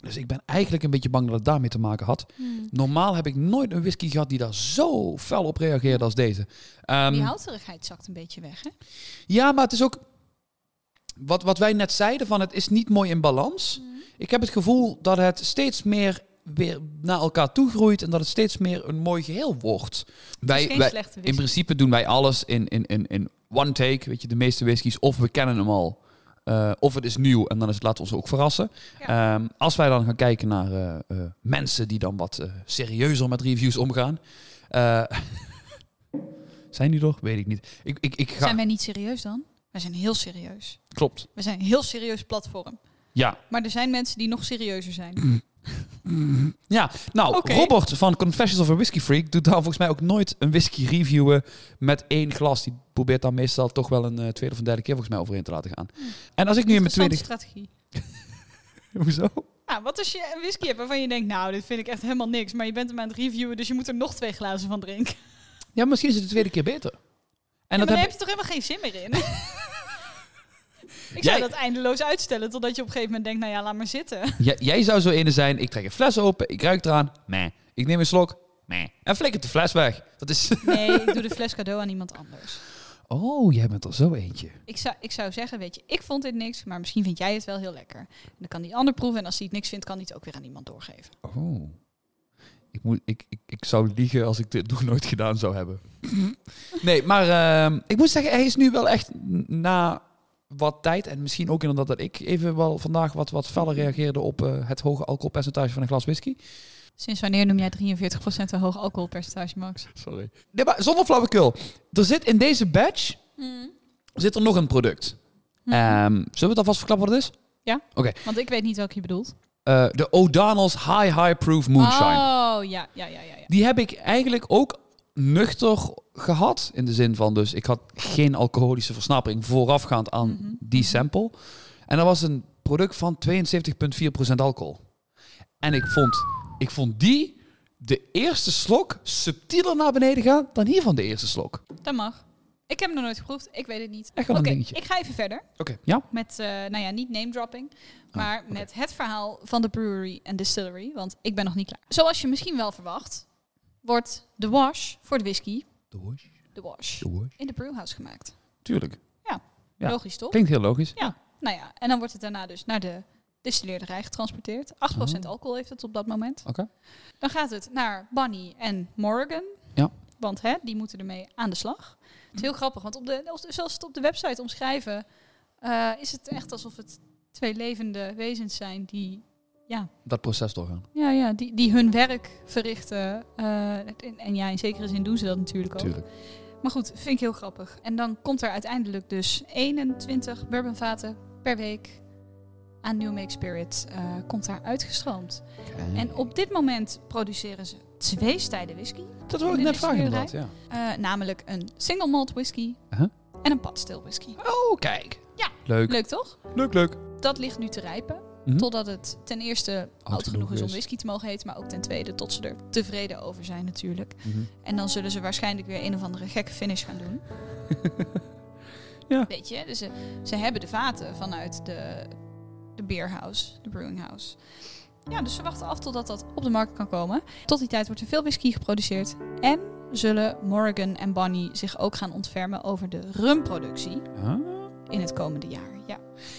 Dus ik ben eigenlijk een beetje bang dat het daarmee te maken had. Normaal heb ik nooit een whisky gehad die daar zo fel op reageerde als deze. Ehm, die houterigheid zakt een beetje weg, hè? ja, maar het is ook... Wat, wat wij net zeiden, van het is niet mooi in balans. Ik heb het gevoel dat het steeds meer weer naar elkaar toe groeit en dat het steeds meer een mooi geheel wordt. Wij, in principe doen wij alles in, in, in, in one take, weet je, de meeste whiskies. Of we kennen hem al, eh, of het is nieuw en dan is het laten we ons ook verrassen. Ehm, als wij dan gaan kijken naar eh, eh, mensen die dan wat serieuzer met reviews omgaan. *laughs* zijn die er? Weet ik niet. Ik, ik, ik ga... Zijn wij niet serieus dan? Wij zijn heel serieus. Klopt. We zijn een heel serieus platform. Ja, Maar er zijn mensen die nog serieuzer zijn. *laughs* Ja, nou, Oké. Robert van Confessions of a Whisky Freak doet daar volgens mij ook nooit een whisky reviewen met één glas. Die probeert daar meestal toch wel een eh, tweede of een derde keer volgens mij overheen te laten gaan. En als ik nu in mijn tweede... Strategie. *laughs* Hoezo? Nou, wat als je een whisky hebt waarvan je denkt, nou, dit vind ik echt helemaal niks. Maar je bent hem aan het reviewen, dus je moet er nog twee glazen van drinken. Ja, misschien is het de tweede keer beter. En En dat dan heb heb je toch helemaal geen zin meer in? *laughs* ik Jij- zou dat eindeloos uitstellen, totdat je op een gegeven moment denkt, nou ja, laat maar zitten. *laughs* Jij, jij zou zo ene zijn, ik trek een fles open, ik ruik eraan, meh. Ik neem een slok, meh. En flikker de fles weg. Dat is... *laughs* Nee, ik doe de fles cadeau aan iemand anders. Oh, jij bent er zo eentje. Ik zou, ik zou zeggen, weet je, ik vond dit niks, maar misschien vind jij het wel heel lekker. En dan kan die ander proeven en als hij het niks vindt, kan hij het ook weer aan iemand doorgeven. Oh. Ik, moet, ik, ik, ik zou liegen als ik dit nog nooit gedaan zou hebben. *laughs* nee, maar ehm, ik moet zeggen, hij is nu wel echt na wat tijd. En misschien ook inderdaad dat ik even wel vandaag wat, wat feller reageerde op eh, het hoge alcoholpercentage van een glas whisky. Sinds wanneer noem jij 43% een hoog alcoholpercentage, Max? Sorry. Nee, maar zonder flauwekul. Er zit in deze batch zit er nog een product. Mhm. Ehm, zullen we het alvast verklappen wat het is? Want ik weet niet welke je bedoelt. Eh, de O'Donnell's High High Proof Moonshine. Oh, ja, ja, ja, ja. ja. Die heb ik eigenlijk ook nuchter gehad. In de zin van dus, ik had geen alcoholische versnapering voorafgaand aan Mhm. die sample. En dat was een product van 72,4% alcohol. En ik vond, ik vond die, de eerste slok, subtieler naar beneden gaan dan hier van de eerste slok. Dat mag. Ik heb hem nog nooit geproefd. Ik weet het niet. Oké, ik ga even verder. Oké, ja. Met, eh, nou ja, niet name dropping, maar oké. met het verhaal van de brewery en distillery. Want ik ben nog niet klaar. Zoals je misschien wel verwacht, wordt de wash voor de whisky, De wash. de wash, De wash. in de brewhouse gemaakt. Tuurlijk. Ja. Logisch toch? Klinkt heel logisch. Nou ja, en dan wordt het daarna dus naar de distilleerderij getransporteerd. 8% Oh. alcohol heeft het op dat moment. Oké. Dan gaat het naar Bunny en Morgan. Ja. Want hè, die moeten ermee aan de slag. Het is heel grappig, want op de, als- zoals ze het op de website omschrijven, eh, is het echt alsof het twee levende wezens zijn die, ja, Dat proces doorgaan. ja, ja, die, die hun werk verrichten. Eh, en, en ja, in zekere zin doen ze dat natuurlijk ook. Tuurlijk. Maar goed, vind ik heel grappig. En dan komt er uiteindelijk dus 21 bourbonvaten per week aan New Make Spirit eh, komt daar uitgestroomd. En op dit moment produceren ze twee stijlen whisky. dat wil ik net vragen inderdaad, ja. Eh, namelijk een single malt whisky Uh-huh. en een padstill whisky. Oh, kijk. Ja. Leuk. Leuk toch? Leuk, leuk. Dat ligt nu te rijpen. Mhm. Totdat het ten eerste oud genoeg genoeg is om is. whisky te mogen heten. Maar ook ten tweede tot ze er tevreden over zijn natuurlijk. Mhm. En dan zullen ze waarschijnlijk weer een of andere gekke finish gaan doen. *laughs* Ja. Weet je, dus ze, ze hebben de vaten vanuit de, de beerhouse, de brewing house. Ja, dus ze wachten af totdat dat op de markt kan komen. Tot die tijd wordt er veel whisky geproduceerd. En zullen Morgan en Bonnie zich ook gaan ontfermen over de rumproductie Ah. In het komende jaar. Ja.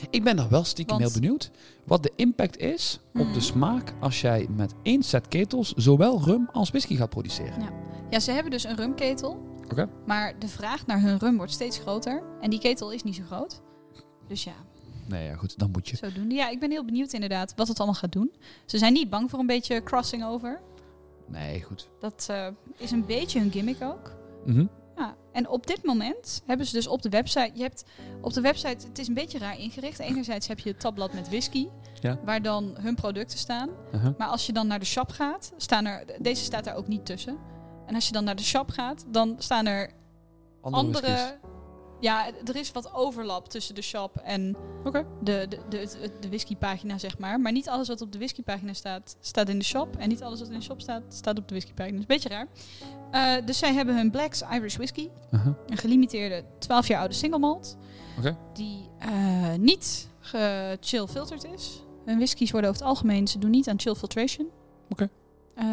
Ik ben nog wel stiekem Want- heel benieuwd wat de impact is op de smaak als jij met één set ketels zowel rum als whisky gaat produceren. ja, ze hebben dus een rumketel. Oké. Maar de vraag naar hun rum wordt steeds groter. En die ketel is niet zo groot. Dus ja, Nee, ja, goed, dan moet je. Zodoende. Ja, ik ben heel benieuwd inderdaad wat het allemaal gaat doen. Ze zijn niet bang voor een beetje crossing over. Nee, goed. Dat eh, is een beetje hun gimmick ook. Mhm. Ja. En op dit moment hebben ze dus op de website... Je hebt op de website... Het is een beetje raar ingericht. Enerzijds heb je het tabblad met whisky. Ja. Waar dan hun producten staan. Uh-huh. Maar als je dan naar de shop gaat... Staan er, deze staat daar ook niet tussen. En als je dan naar de shop gaat... Dan staan er andere... ja, er is wat overlap tussen de shop en de, de, de, de, de whiskypagina, zeg maar. Maar niet alles wat op de whiskypagina staat, staat in de shop. En niet alles wat in de shop staat, staat op de whiskypagina. Dat is een beetje raar. Eh, dus zij hebben hun Black's Irish Whisky. Uh-huh. Een gelimiteerde 12 jaar oude single malt. Die eh, niet chill filtered is. Hun whiskies worden over het algemeen, ze doen niet aan chill filtration. Oké. Eh,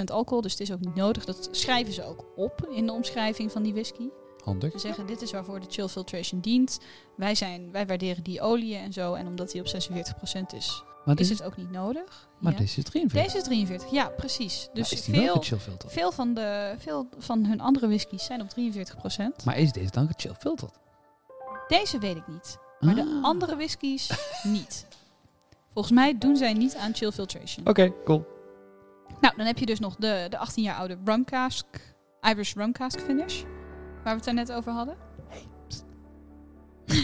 46% alcohol, dus het is ook niet nodig. Dat schrijven ze ook op in de omschrijving van die whisky. Handig. Ze zeggen, dit is waarvoor de chill filtration dient. Wij, zijn, wij waarderen die olie en zo. En omdat die op 46% is, Maar, is het ook niet nodig. maar Ja. deze is 43. Deze is 43, ja, precies. Dus veel, veel, van de, veel van hun andere whiskies zijn op 43%. Maar is deze dan gechillfilterd? Deze weet ik niet. Maar de Ah. andere whiskies *laughs* niet. Volgens mij doen zij niet aan chill filtration. Oké, cool. Nou, dan heb je dus nog de, de 18 jaar oude rum cask, Irish rum cask finish. Waar we het daar net over hadden. *laughs*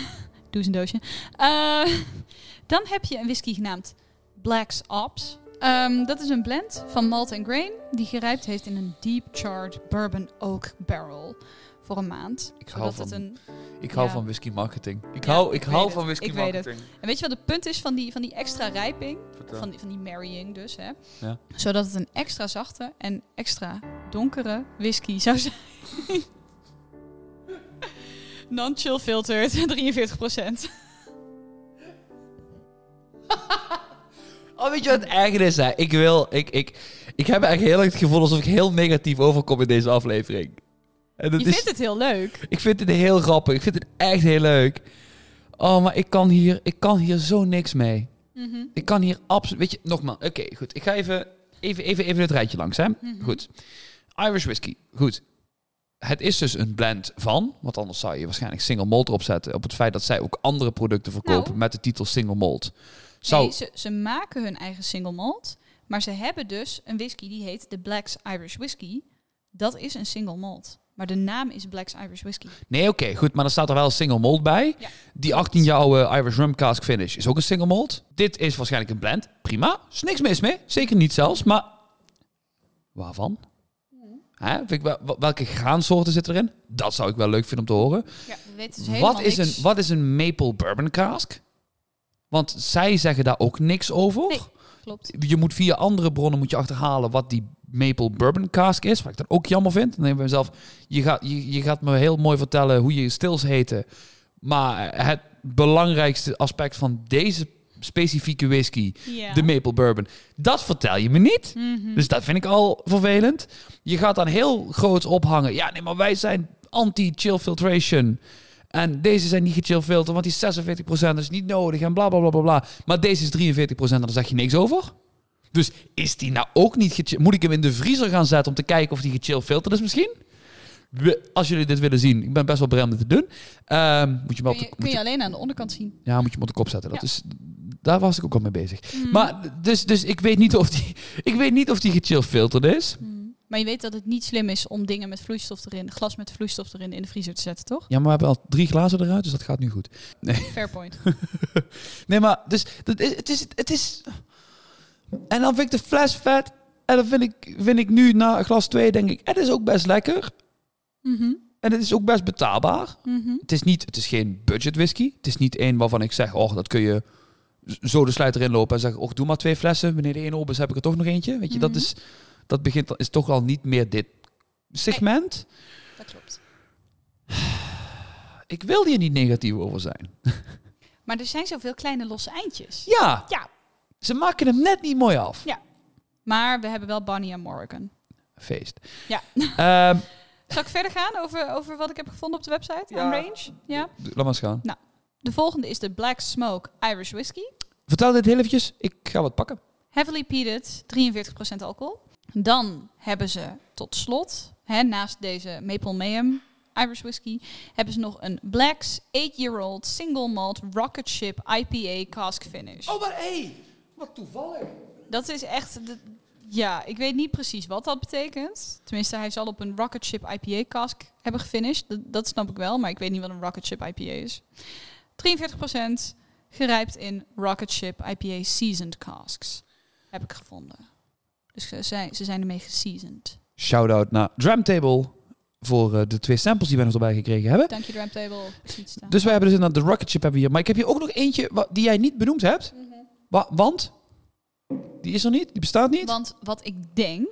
Doe eens een doosje. Eh, *laughs* dan heb je een whisky genaamd Black's Ops. Ehm, dat is een blend van malt en grain die gerijpt heeft in een deep charred bourbon oak barrel voor een maand. Ik hou van- een Ik hou Ja. van whisky marketing. Ik Ja, hou, ik ik hou van het. whisky Ik weet het. marketing. En weet je wat het punt is van die, van die extra rijping? Van die, van die marrying dus, hè? Ja. Zodat het een extra zachte en extra donkere whisky zou zijn. *laughs* Non-chill filtered, *laughs* 43%. Oh, weet je wat het erger is? Hè? Ik wil, ik, ik, ik heb echt heel erg het gevoel alsof ik heel negatief overkom in deze aflevering. En dat Je is, vindt het heel leuk. Ik vind het heel grappig. Ik vind het echt heel leuk. Oh, maar ik kan hier, ik kan hier zo niks mee. Mhm. Ik kan hier absoluut... Weet je, nogmaals. Oké, goed. Ik ga even, even, even, even het rijtje langs, hè. Mhm. Goed. Irish whisky. Goed. Het is dus een blend van, want anders zou je waarschijnlijk single malt erop zetten. Op het feit dat zij ook andere producten verkopen Nou. met de titel single malt. Zou, Nee, ze, ze maken hun eigen single malt. Maar ze hebben dus een whisky die heet de Black's Irish Whisky. Dat is een single malt. Maar de naam is Black's Irish Whisky. Nee, oké, goed. Maar dan staat er wel een single malt bij. Ja. Die 18 jaar oude Irish Rum Cask Finish is ook een single malt. Dit is waarschijnlijk een blend. Prima. Is niks mis mee. Zeker niet zelfs. Maar waarvan? Hè? Vind ik wel- wel- welke graansoorten zitten erin? Dat zou ik wel leuk vinden om te horen. Ja, we weten dus Wat is, niks. een, wat is een maple bourbon cask? Want zij zeggen daar ook niks over. Nee. Klopt. Je moet via andere bronnen moet je achterhalen wat die maple bourbon cask is. Wat ik dan ook jammer vind. Dan denk ik bij mezelf, je gaat, je, je gaat me heel mooi vertellen hoe je stils heten. Maar het belangrijkste aspect van deze specifieke whisky, de maple bourbon, dat vertel je me niet. Mhm. Dus dat vind ik al vervelend. Je gaat dan heel groot ophangen. Ja, nee, maar wij zijn anti-chill filtration. En deze zijn niet gechill filter, want die 46% is niet nodig en bla bla bla bla bla. Maar deze is 43% en daar zeg je niks over. Dus is die nou ook niet gechill? Moet ik hem in de vriezer gaan zetten om te kijken of die gechill filterd is misschien? We- Als jullie dit willen zien, ik ben best wel dit te doen. Ehm, moet je op kun, de, je, moet kun je- je alleen aan de onderkant zien. ja, moet je hem op de kop zetten. Dat Ja. is, daar was ik ook al mee bezig. Mhm. Maar dus, dus ik weet niet of die, *laughs* ik weet niet of die gechill filterd is. Mhm. Maar je weet dat het niet slim is om dingen met vloeistof erin, glas met vloeistof erin in de vriezer te zetten, toch? Ja, maar we hebben al drie glazen eruit, dus dat gaat nu goed. *laughs* Fair point. *laughs* Nee, maar dus dat is, het, is, het is... En dan vind ik de fles vet. En dan vind ik, vind ik nu na glas 2 denk ik, het is ook best lekker. Mhm. En het is ook best betaalbaar. Mhm. Het is, niet, het is geen budget whisky. Het is niet één waarvan ik zeg, oh, dat kun je zo de sluiter inlopen en zeggen, oh, doe maar twee flessen. Wanneer de ene op is, heb ik er toch nog eentje. Weet je, dat Mhm. is, dat begint, is toch al niet meer dit segment. Dat klopt. Ik wil hier niet negatief over zijn. *laughs* Maar er zijn zoveel kleine losse eindjes. Ja, Ja. ze maken hem net niet mooi af. Maar we hebben wel Bonnie en Morgan. Feest. Ja. *laughs* Ehm, Zal ik verder gaan over, over wat ik heb gevonden op de website? Ja. Range? Ja. laat maar eens gaan. De volgende is de Black Smoke Irish Whiskey. Vertel dit heel eventjes. Ik ga wat pakken. Heavily peated, 43% alcohol. Dan hebben ze tot slot, hè, naast deze Maple Mayhem Irish Whiskey, hebben ze nog een Black's 8-year-old single malt rocket ship IPA cask finish. Oh, maar hé. Wat toevallig. Dat is echt... De, ja, ik weet niet precies wat dat betekent. Tenminste, hij zal op een rocket ship IPA cask hebben gefinished. Dat, dat snap ik wel, maar ik weet niet wat een rocket ship IPA is. 43% gerijpt in rocket ship IPA seasoned casks. Heb ik gevonden. Dus ze zijn, ze zijn ermee geseasoned. Shout-out naar Dramtable voor eh, de twee samples die wij nog erbij gekregen hebben. Dank je, staan. Dus wij hebben dus inderdaad de Rocket Ship hebben we hier. Maar ik heb hier ook nog eentje wa- die jij niet benoemd hebt. Wa- want? Die is er niet? Die bestaat niet? Want wat ik denk,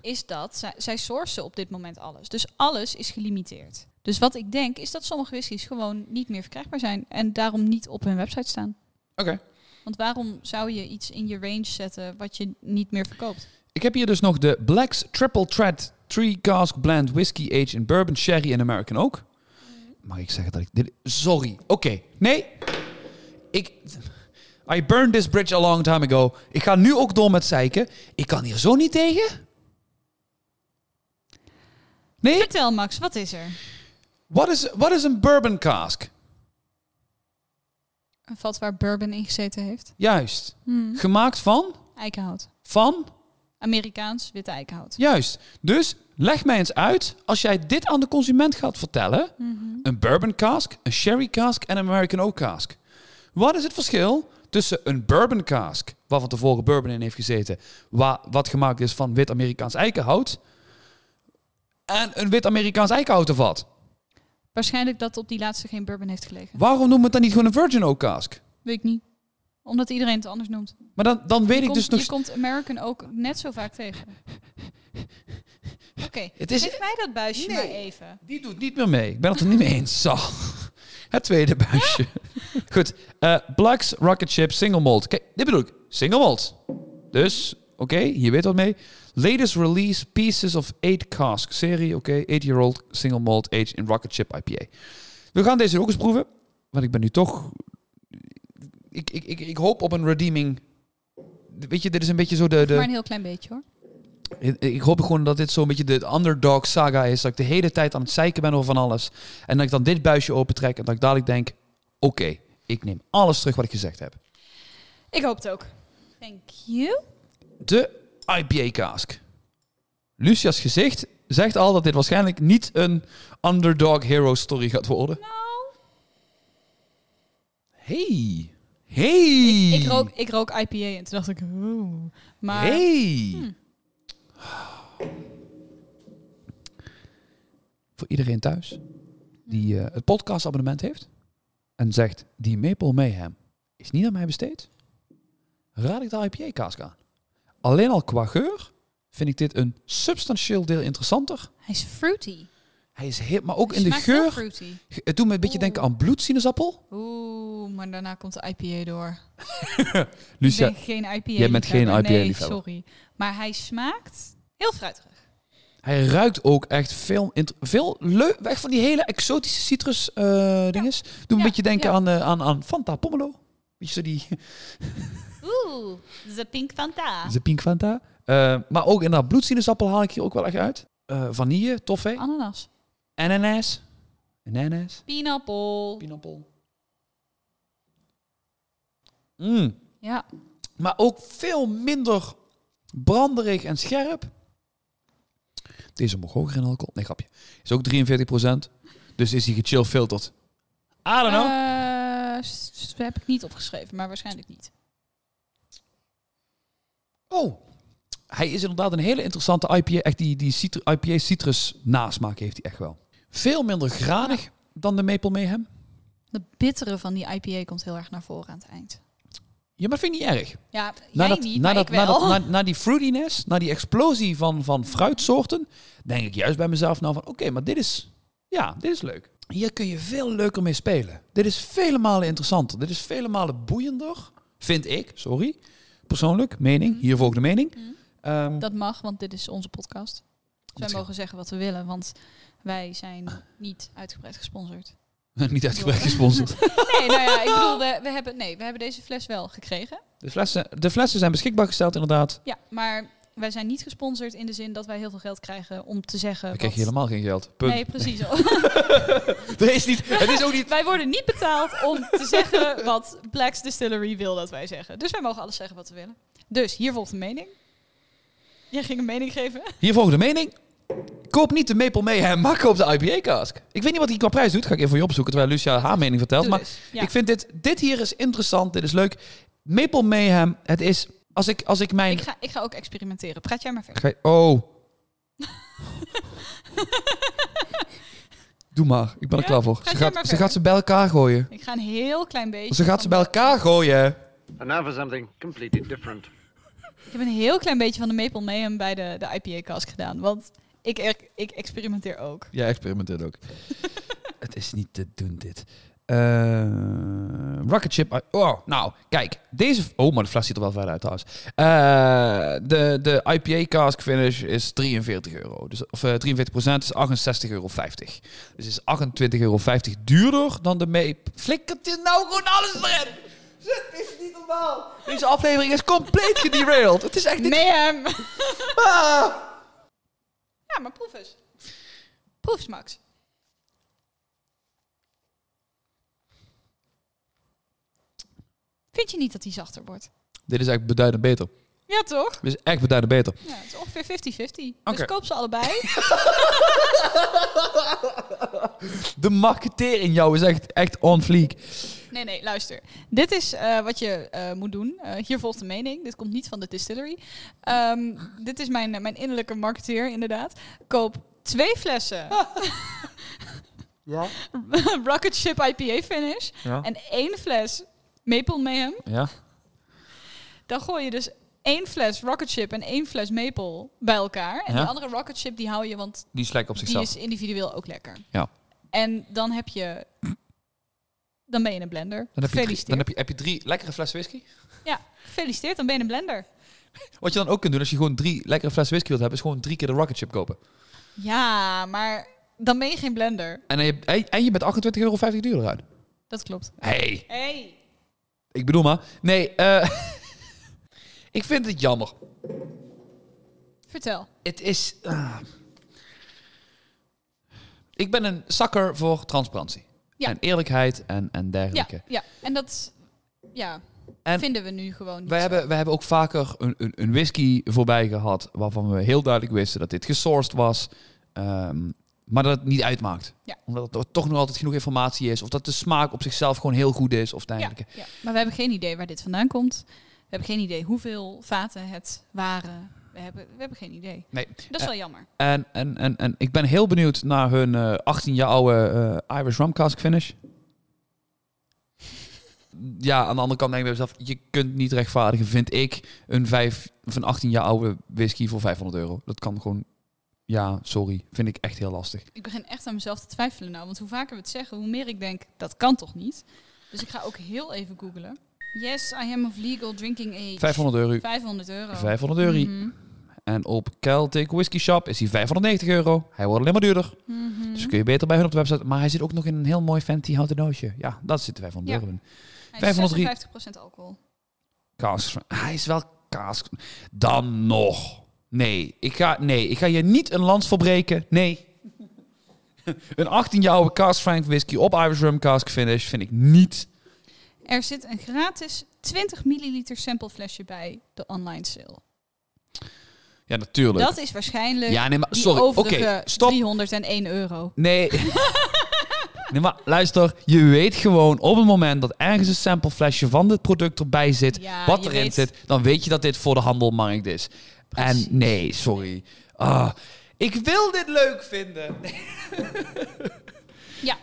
is dat zij, zij sourcen op dit moment alles. Dus alles is gelimiteerd. Dus wat ik denk, is dat sommige whiskies gewoon niet meer verkrijgbaar zijn. En daarom niet op hun website staan. Oké. Want waarom zou je iets in je range zetten wat je niet meer verkoopt? Ik heb hier dus nog de Black's Triple Thread 3 Cask Blend Whiskey Aged in Bourbon, Sherry en American Oak. Mag ik zeggen dat ik dit... Sorry. Oké. Nee. Ik... I burned this bridge a long time ago. Ik ga nu ook door met zeiken. Ik kan hier zo niet tegen. Nee? Vertel Max, wat is er? Wat is, wat is een bourbon cask? Een vat waar bourbon in gezeten heeft. Juist. Hmm. Gemaakt van? Eikenhout. Van? Amerikaans witte eikenhout. Juist. Dus leg mij eens uit, als jij dit aan de consument gaat vertellen, Mhm. een bourbon cask, een sherry cask en een American oak cask. Wat is het verschil tussen een bourbon cask, waar van tevoren bourbon in heeft gezeten, wa- wat gemaakt is van wit Amerikaans eikenhout, en een wit Amerikaans eikenhoutenvat? Waarschijnlijk dat op die laatste geen bourbon heeft gelegen. Waarom noemen we het dan niet gewoon een virgin oak cask? Weet ik niet. Omdat iedereen het anders noemt. Maar dan, dan weet je ik komt, dus nog... Je komt American ook net zo vaak tegen. Oké, *laughs* is- geef mij dat buisje Nee. maar even. Die doet niet meer mee. Ik ben het er niet mee eens. Zo. *laughs* Het tweede buisje. *laughs* Goed. eh Black's Rocket Ship Single Malt. Kijk, dit bedoel ik. Single Malt. Dus, oké, hier weet wat mee. Latest release Pieces of 8 Cask serie. Oké, 8-year-old Single Malt Aged in Rocket Ship IPA. We gaan deze ook eens proeven. Want ik ben nu toch... Ik, ik, ik, ik hoop op een redeeming... Weet je, dit is een beetje zo de... Maar de een heel klein beetje hoor. ik ik hoop gewoon dat dit zo'n beetje de underdog saga is. Dat ik de hele tijd aan het zeiken ben over van alles. En dat ik dan dit buisje opentrek en dat ik dadelijk denk... Oké, ik neem alles terug wat ik gezegd heb. Ik hoop het ook. Thank you. De IPA cask. Lucia's gezicht zegt al dat dit waarschijnlijk niet een underdog hero story gaat worden. Nou, Hey. Hey. ik, ik, rook, ik rook IPA en toen dacht ik, oeh. Maar Hey. Hmm. Voor iedereen thuis die eh, het podcastabonnement heeft en zegt die Maple Mayhem is niet aan mij besteed, raad ik de IPA-kaas aan. Alleen al qua geur vind ik dit een substantieel deel interessanter. Hij is fruity. Hij is heel, maar ook Hij in de geur. fruity. Het doet me een beetje Oeh. denken aan bloedsinaasappel. Oeh, maar daarna komt de IPA door. *laughs* Lucia, ik ben geen IPA jij bent geen liefhebber. Nee, sorry. Maar hij smaakt heel fruitig. hij ruikt ook echt veel, veel leuk. Weg van die hele exotische citrus eh dinges. Doe me een Ja, beetje denken ja. aan, eh, aan, aan Fanta Pomelo. Beetje zo die *laughs* Oeh, de Pink Fanta. de Pink Fanta. Eh, maar ook inderdaad bloedsinaasappel haal ik hier ook wel echt uit. Eh, vanille, toffee, Ananas. ananas. Ananas. Pinappel. Pinappel. Mm. Ja. Maar ook veel minder branderig en scherp. Deze mag hoger in alcohol. Nee, grapje. Is ook 43%. Dus is hij gechill filterd. I don't know. Eh, heb ik niet opgeschreven, maar waarschijnlijk niet. Oh. Hij is inderdaad een hele interessante IPA. Echt die, die citru- IPA citrus nasmaak heeft hij echt wel. Veel minder granig dan de Maple Mayhem. De bittere van die IPA komt heel erg naar voren aan het eind. Ja, maar vind ik niet erg. Ja, Na, dat, niet, na, maar dat, ik na, wel. dat, na, na die fruitiness, na die explosie van, van fruitsoorten, denk ik juist bij mezelf nou van, oké, maar dit is, ja, dit is leuk. Hier kun je veel leuker mee spelen. Dit is vele malen interessanter. Dit is vele malen boeiender, vind ik, sorry, persoonlijk, mening, Mhm. hier volgt de mening. Mhm. Ehm, Dat mag, want dit is onze podcast. Dus wij mogen zeggen wat we willen, want wij zijn niet uitgebreid gesponsord. *laughs* niet uitgebreid gesponsord. *laughs* Nee, nou ja, ik bedoel, we, we, hebben, nee, we hebben deze fles wel gekregen. De flessen, de flessen zijn beschikbaar gesteld inderdaad. Ja, maar wij zijn niet gesponsord in de zin dat wij heel veel geld krijgen om te zeggen. Dan krijg je wat- helemaal geen geld. Punt. Nee, precies. *laughs* *laughs* Er is niet, het is ook niet... wij worden niet betaald om te zeggen wat Black's Distillery wil dat wij zeggen. Dus wij mogen alles zeggen wat we willen. Dus hier volgt een mening. Jij ging een mening geven. Hier volgt de mening. Koop niet de Maple Mayhem, maar koop de IPA cask. Ik weet niet wat hij qua prijs doet. Ga ik even voor je opzoeken terwijl Lucia haar mening vertelt. Maar. Ja. ik vind dit, dit hier is interessant. Dit is leuk. Maple Mayhem, het is... Als ik, als ik mijn... ik, ga, ik ga ook experimenteren. Praat jij maar verder. Ga je- oh. *laughs* Doe maar. Ik ben er Ja? klaar voor. Ga Ze gaat, ze verder. gaat ze bij elkaar gooien. Ik ga een heel klein beetje. Ze gaat ze bij elkaar gooien. And now for something completely different. Ik heb een heel klein beetje van de Maple Mayhem bij de, de IPA cask gedaan. Want ik, er- ik experimenteer ook. Jij experimenteert ook. *laughs* het is niet te doen, dit. Eh, rocket Chip. Oh, nou, kijk. Deze... Oh, maar de fles ziet er wel verder uit trouwens. Eh, de, de IPA cask finish is 43 euro. Dus, of eh 43 procent is 68,50 euro. Dus is 28,50 euro duurder dan de mee... Flikkert je nou gewoon alles erin? Het is niet normaal. Deze aflevering is compleet gederailed. Het is echt niet... Mayhem! Ah! Ja, maar proef eens. Proef eens, Max. Vind je niet dat die zachter wordt? Dit is echt beduidend beter. Ja, toch? Dit is echt beduidend beter. Ja, het is ongeveer 50-50. Oké. Dus koop ze allebei. *laughs* De marketeer in jou is echt, echt on fleek. Nee, nee, luister. Dit is eh, wat je eh, moet doen. Eh, hier volgt de mening. Dit komt niet van de distillery. Ehm, dit is mijn, mijn innerlijke marketeer, inderdaad. Koop twee flessen *laughs* *laughs* Ja. Rocket Ship IPA finish Ja. en één fles Maple Mayhem. ja. Dan gooi je dus één fles Rocket Ship en één fles Maple bij elkaar. En Ja. die andere Rocket Ship die hou je, want Die is lekker op die zichzelf. is individueel ook lekker. Ja. En dan heb je... Dan ben je een blender. Dan heb, je drie, dan heb, je, heb je drie lekkere flessen whisky. Ja, gefeliciteerd, dan ben je een blender. Wat je dan ook kunt doen als je gewoon drie lekkere flessen whisky wilt hebben, is gewoon drie keer de rocket chip kopen. Ja, maar dan ben je geen blender. En, je, en je bent 28,50 euro duurder uit. Dat klopt. Hey, Hey. Ik bedoel maar. Nee, eh *laughs* ik vind het jammer. Vertel. Het is... ah. Ik ben een zakker voor transparantie. Ja. En eerlijkheid en, en Ja, dergelijke. ja. En dat ja, En vinden we nu gewoon niet Wij zo. hebben, wij hebben ook vaker een, een, een whisky voorbij gehad waarvan we heel duidelijk wisten dat dit gesourced was, ehm, maar dat het niet uitmaakt. Ja. Omdat er toch nog altijd genoeg informatie is, of dat de smaak op zichzelf gewoon heel goed is, of ja, dergelijke. ja, maar we hebben geen idee waar dit vandaan komt. We hebben geen idee hoeveel vaten het waren. We hebben, we hebben geen idee. Nee. Dat is wel jammer. En, en, en, en ik ben heel benieuwd naar hun eh 18 jaar oude eh, Irish Rum Cask finish. ja, aan de andere kant denk ik bij mezelf, je kunt niet rechtvaardigen, vind ik, een, 5, of een 18 jaar oude whisky voor 500 euro. Dat kan gewoon, ja, sorry, vind ik echt heel lastig. Ik begin echt aan mezelf te twijfelen nou. Want hoe vaker we het zeggen, hoe meer ik denk, dat kan toch niet? Dus ik ga ook heel even googlen. Yes, I am of legal drinking age. 500 euro. 500 euro. 500 euro. Mhm. En op Celtic Whisky Shop is hij 590 euro. Hij wordt alleen maar duurder. Mhm. Dus kun je beter bij hun op de website. Maar hij zit ook nog in een heel mooi fancy houten doosje. Ja, dat zit 500 Ja. euro in. Hij is 503. 56% alcohol. Kaas. Hij is wel kaas. Dan nog. Nee, ik ga, nee, ik ga je niet een lans verbreken. Nee. *laughs* een 18 jaar oude Cask Frank whisky op Irish Rum Cask Finish vind ik niet. Er zit een gratis 20 milliliter sampleflesje bij de online sale. Ja, natuurlijk. Dat is waarschijnlijk ja, nee, maar die sorry. Oké, overige stop. 301 euro. Nee. *laughs* nee, maar luister. Je weet gewoon op het moment dat ergens een sampleflesje van dit product erbij zit, Ja, wat erin weet- zit, dan weet je dat dit voor de handelmarkt is. Precies. En nee, sorry. Ah, ik wil dit leuk vinden. *laughs* Ja,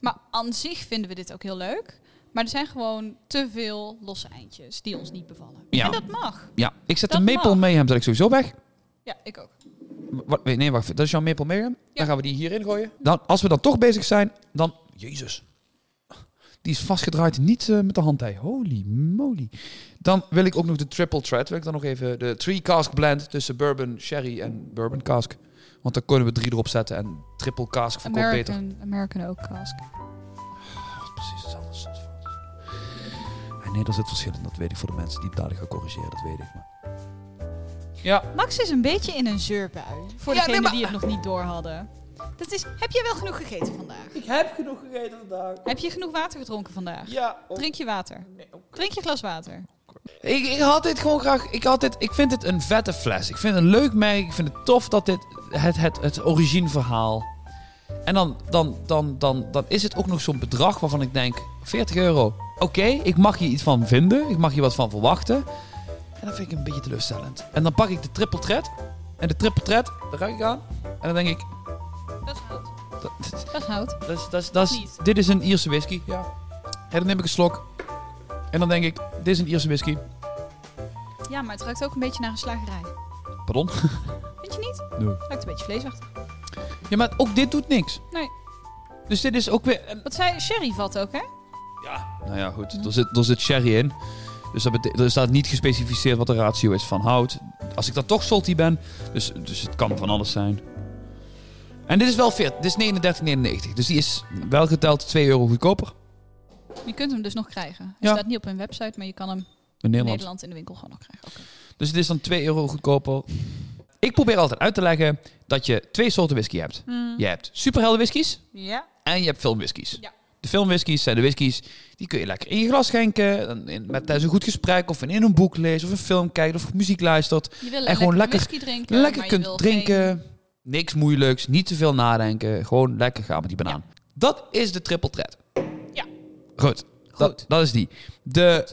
maar aan zich vinden we dit ook heel leuk. Maar er zijn gewoon te veel losse eindjes die ons niet bevallen. Ja. En dat mag. Ja, ik zet Dat de Maple mag. Mayhem zet ik sowieso weg. Ja, ik ook. Wat, nee, nee, wacht. Dat is jouw Maple Mayhem. Ja. Dan gaan we die hierin gooien. Dan, als we dan toch bezig zijn, dan... Jezus. Die is vastgedraaid, niet eh, met de hand. hè. Holy moly. Dan wil ik ook nog de triple thread. Wil ik dan nog even de three cask blend tussen bourbon, sherry en bourbon cask. Want dan kunnen we drie erop zetten en triple cask verkoopt beter. American, American Oak Cask. Precies hetzelfde soort fout. En nee, er zit verschil in. Dat weet ik voor de mensen die het dadelijk gaan corrigeren. Dat weet ik. Maar... Ja, Max is een beetje in een zeurbui. Voor Ja, degenen nee, maar- die het nog niet door hadden. Dat is, heb je wel genoeg gegeten vandaag? ik heb genoeg gegeten vandaag. Heb je genoeg water gedronken vandaag? Ja. Drink je water. Drink je glas water. Ik, ik had dit gewoon graag. Ik, had dit, ik vind het een vette fles. Ik vind het een leuk merk. Ik vind het tof dat dit het, het, het origineverhaal. En dan, dan, dan, dan, dan is het ook nog zo'n bedrag waarvan ik denk: 40 euro. Oké, ik mag hier iets van vinden. Ik mag hier wat van verwachten. En dat vind ik een beetje teleurstellend. En dan pak ik de triple thread. En de triple thread, daar ruik ik aan. En dan denk ik: Dat is hout. dat, *laughs* Dat is hout. dat is, dat is, dat is, Niet. dit is een Ierse whisky. Ja. En dan neem ik een slok. En dan denk ik: dit is een Ierse whisky. Ja, maar het ruikt ook een beetje naar een slagerij. Pardon? *laughs* Vind je niet? Nee. Het ruikt een beetje vleesachtig. Ja, maar ook dit doet niks. Nee. Dus dit is ook weer... Een... Wat zei Sherry vat ook, hè? Ja. Nou ja, goed. Er zit, er zit sherry in. Dus dat bete- er staat niet gespecificeerd wat de ratio is van hout. Als ik dan toch salty ben. Dus, dus het kan van alles zijn. En dit is wel 40. Dit is 39,99. Dus die is wel geteld 2 euro goedkoper. Je kunt hem dus nog krijgen. Hij Ja. staat niet op hun website, maar je kan hem In in Nederland. Nederland in de winkel gewoon nog krijgen. Oké. Dus het is dan 2 euro goedkoper. Ik probeer altijd uit te leggen dat je twee soorten whisky hebt. Je hebt superhelden whiskies Ja. en je hebt filmwhiskies. Ja. De filmwhiskies zijn de whiskies die kun je lekker in je glas schenken. dan In, met tijdens een goed gesprek of in een boek lezen of een film kijken of muziek luistert. Je wil En gewoon lekker lekker- whisky drinken. lekker maar je kunt wil drinken. Niks moeilijks, niet te veel nadenken. Gewoon lekker gaan met die banaan. Dat is de triple threat. Ja. Goed. Dat, Goed. dat is die. De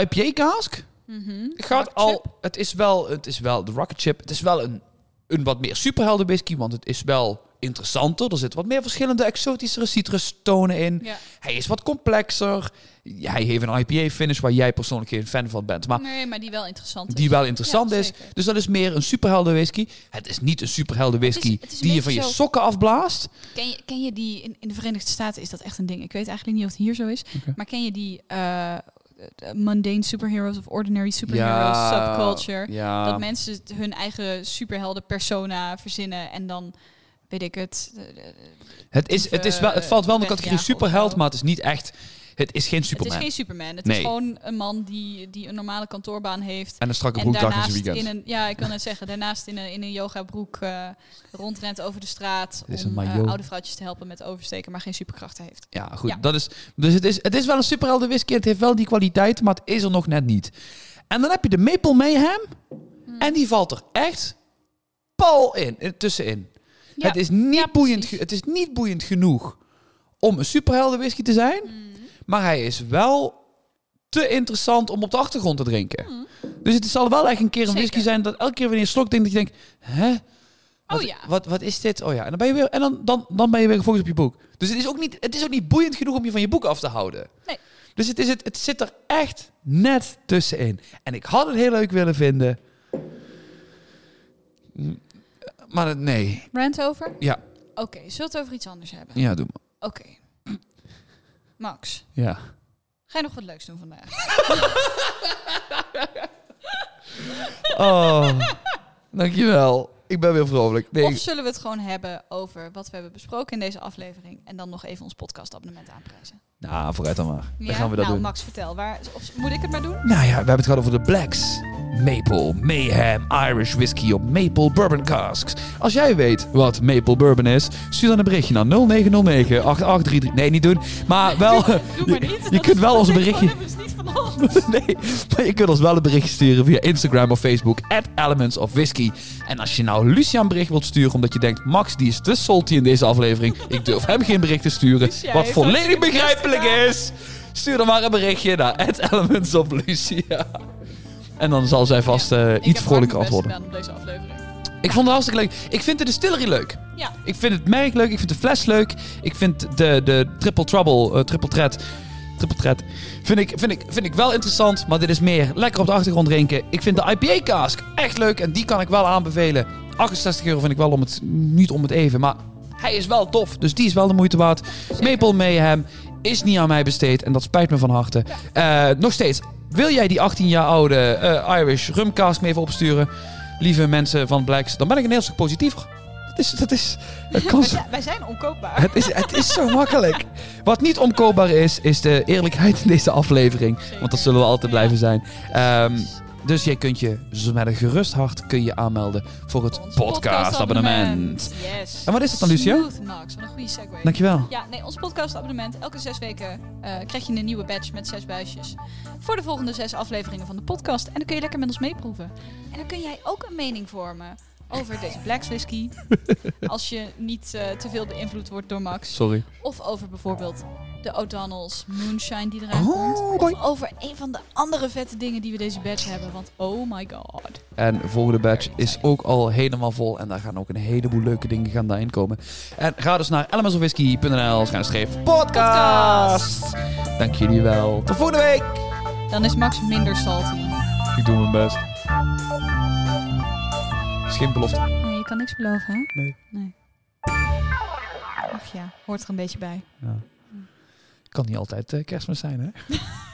IPA cask geen- Mhm. gaat al. chip. Het is wel, het is wel de rocket chip. Het is wel een, een wat meer superhelden whisky, want het is wel interessanter. Er zitten wat meer verschillende exotischere citrustonen in. Ja. Hij is wat complexer. Hij heeft een IPA finish waar jij persoonlijk geen fan van bent, maar Nee, maar die wel interessant is. die wel interessant Ja, is. zeker. Dus dat is meer een superhelden whisky. Het is niet een superhelden Het is- whisky het is een die je van je sokken afblaast. Ken je, ken je die, in, in de Verenigde Staten is dat echt een ding. Ik weet eigenlijk niet of het hier zo is. Maar ken je die eh, mundane superheroes of ordinary superheroes subculture? Ja. Dat mensen hun eigen superhelden persona verzinnen en dan, weet ik het... eh, Het, is, het, is wel, het valt wel in de eh, categorie superheld, maar het is niet echt. Het is geen Superman. Het is geen Superman. Het Nee. is gewoon een man die, die een normale kantoorbaan heeft. En een strakke broekdag in zijn in weekend. een, ja, ik wil net zeggen, daarnaast in een, in een yoga broek eh, rondrent over de straat Het om maillot. oude vrouwtjes te helpen met oversteken, maar geen superkrachten heeft. Ja, goed. Ja. Dat is, dus het is, het is wel een superhelden whisky. Het heeft wel die kwaliteit, maar het is er nog net niet. En dan heb je de Maple Mayhem. Hmm. En die valt er echt pal in, in tussenin. Ja. Het, is niet Ja, boeiend, het is niet boeiend genoeg om een superhelden whisky te zijn. Hmm. Maar hij is wel te interessant om op de achtergrond te drinken. Hmm. Dus het zal wel echt een keer een Zeker. whisky zijn dat elke keer wanneer je slok denkt dat je denkt, hè? Wat, Oh ja. wat, wat is dit? Oh ja, en dan ben je weer en dan, dan, dan ben je weer gefocust op je boek. Dus het is ook niet, het is ook niet boeiend genoeg om je van je boek af te houden. Nee. Dus het, is het, het zit er echt net tussenin. En ik had het heel leuk willen vinden. Maar het- nee. Rant over? Ja. Oké, zullen we het over iets anders hebben? Ja, doe maar. Oké. *clears throat* Max, Ja. ga je nog wat leuks doen vandaag? *laughs* Oh, dankjewel. Ik ben weer vrolijk. Nee, Of zullen we het gewoon hebben over wat we hebben besproken in deze aflevering en dan nog even ons podcastabonnement aanprijzen? nou, vooruit dan maar. Ja? Dan gaan we dat nou, doen. Max, vertel. Waar, of, moet ik het maar doen? Nou ja, we hebben het gehad over de Blacks. Maple, Mayhem, Irish Whiskey op Maple Bourbon Casks. Als jij weet wat Maple Bourbon is, stuur dan een berichtje naar 0909 8833. Nee, niet doen. Maar wel... *laughs* Doe maar je- niet. Je kunt wel ons berichtje... *laughs* Nee, maar je kunt ons wel een berichtje sturen via Instagram of Facebook. At Elements of Whisky. En als je nou Lucia een bericht wilt sturen omdat je denkt... Max, die is te salty in deze aflevering. Ik durf hem geen bericht te sturen. Wat volledig begrijpelijk is. Stuur dan maar een berichtje naar at Elements of Lucia. En dan zal zij vast eh, Ik iets vrolijker antwoorden. op deze aflevering. Ik vond het hartstikke leuk. Ik vind de distillery leuk. Ja. Ik vind het merk leuk. Ik vind de fles leuk. Ik vind de, de Triple Trouble, eh, Triple Threat, Threat, vind ik, vind, ik, vind ik wel interessant. Maar dit is meer lekker op de achtergrond drinken. Ik vind de IPA cask echt leuk. En die kan ik wel aanbevelen. 68 euro vind ik wel om het, niet om het even. Maar hij is wel tof. Dus die is wel de moeite waard. Maple Mayhem is niet aan mij besteed. En dat spijt me van harte. Eh, nog steeds. Wil jij die 18 jaar oude eh, Irish rum cask me even opsturen? Lieve mensen van Blacks. Dan ben ik een heel stuk positiever. Dat is... Dat is het kan Wij zo- zijn, wij zijn onkoopbaar. het is, het is zo makkelijk. *laughs* Wat niet omkoopbaar is, is de eerlijkheid in deze aflevering. Want dat zullen we altijd blijven zijn. Ehm, dus jij kunt je zo met een gerust hart kun je aanmelden voor het podcastabonnement. Yes. En wat is dat dan, Lucia? Smooth, Max. Wat een goede segue. Dankjewel. Ja, nee, ons podcastabonnement. Elke zes weken eh, krijg je een nieuwe badge met zes buisjes. Voor de volgende zes afleveringen van de podcast. En dan kun je lekker met ons meeproeven. En dan kun jij ook een mening vormen over deze Blacks whisky. *laughs* als je niet eh, te veel beïnvloed wordt door Max. Sorry. Of over bijvoorbeeld de O'Donnell's Moonshine die eraan Oh, komt. boy. Of over een van de andere vette dingen die we deze badge hebben. Want oh my god. En de volgende batch is ook al helemaal vol. En daar gaan ook een heleboel leuke dingen gaan daarin komen. En ga dus naar elementsofwhisky.nl streep podcast. Dank jullie wel. Tot volgende week. Dan is Max minder salty. Ik doe mijn best. Is geen belofte. Nee, je kan niks beloven, hè? Nee. Nee. Ach ja, hoort er een beetje bij. Kan niet altijd eh, kerstmis zijn, hè? *laughs*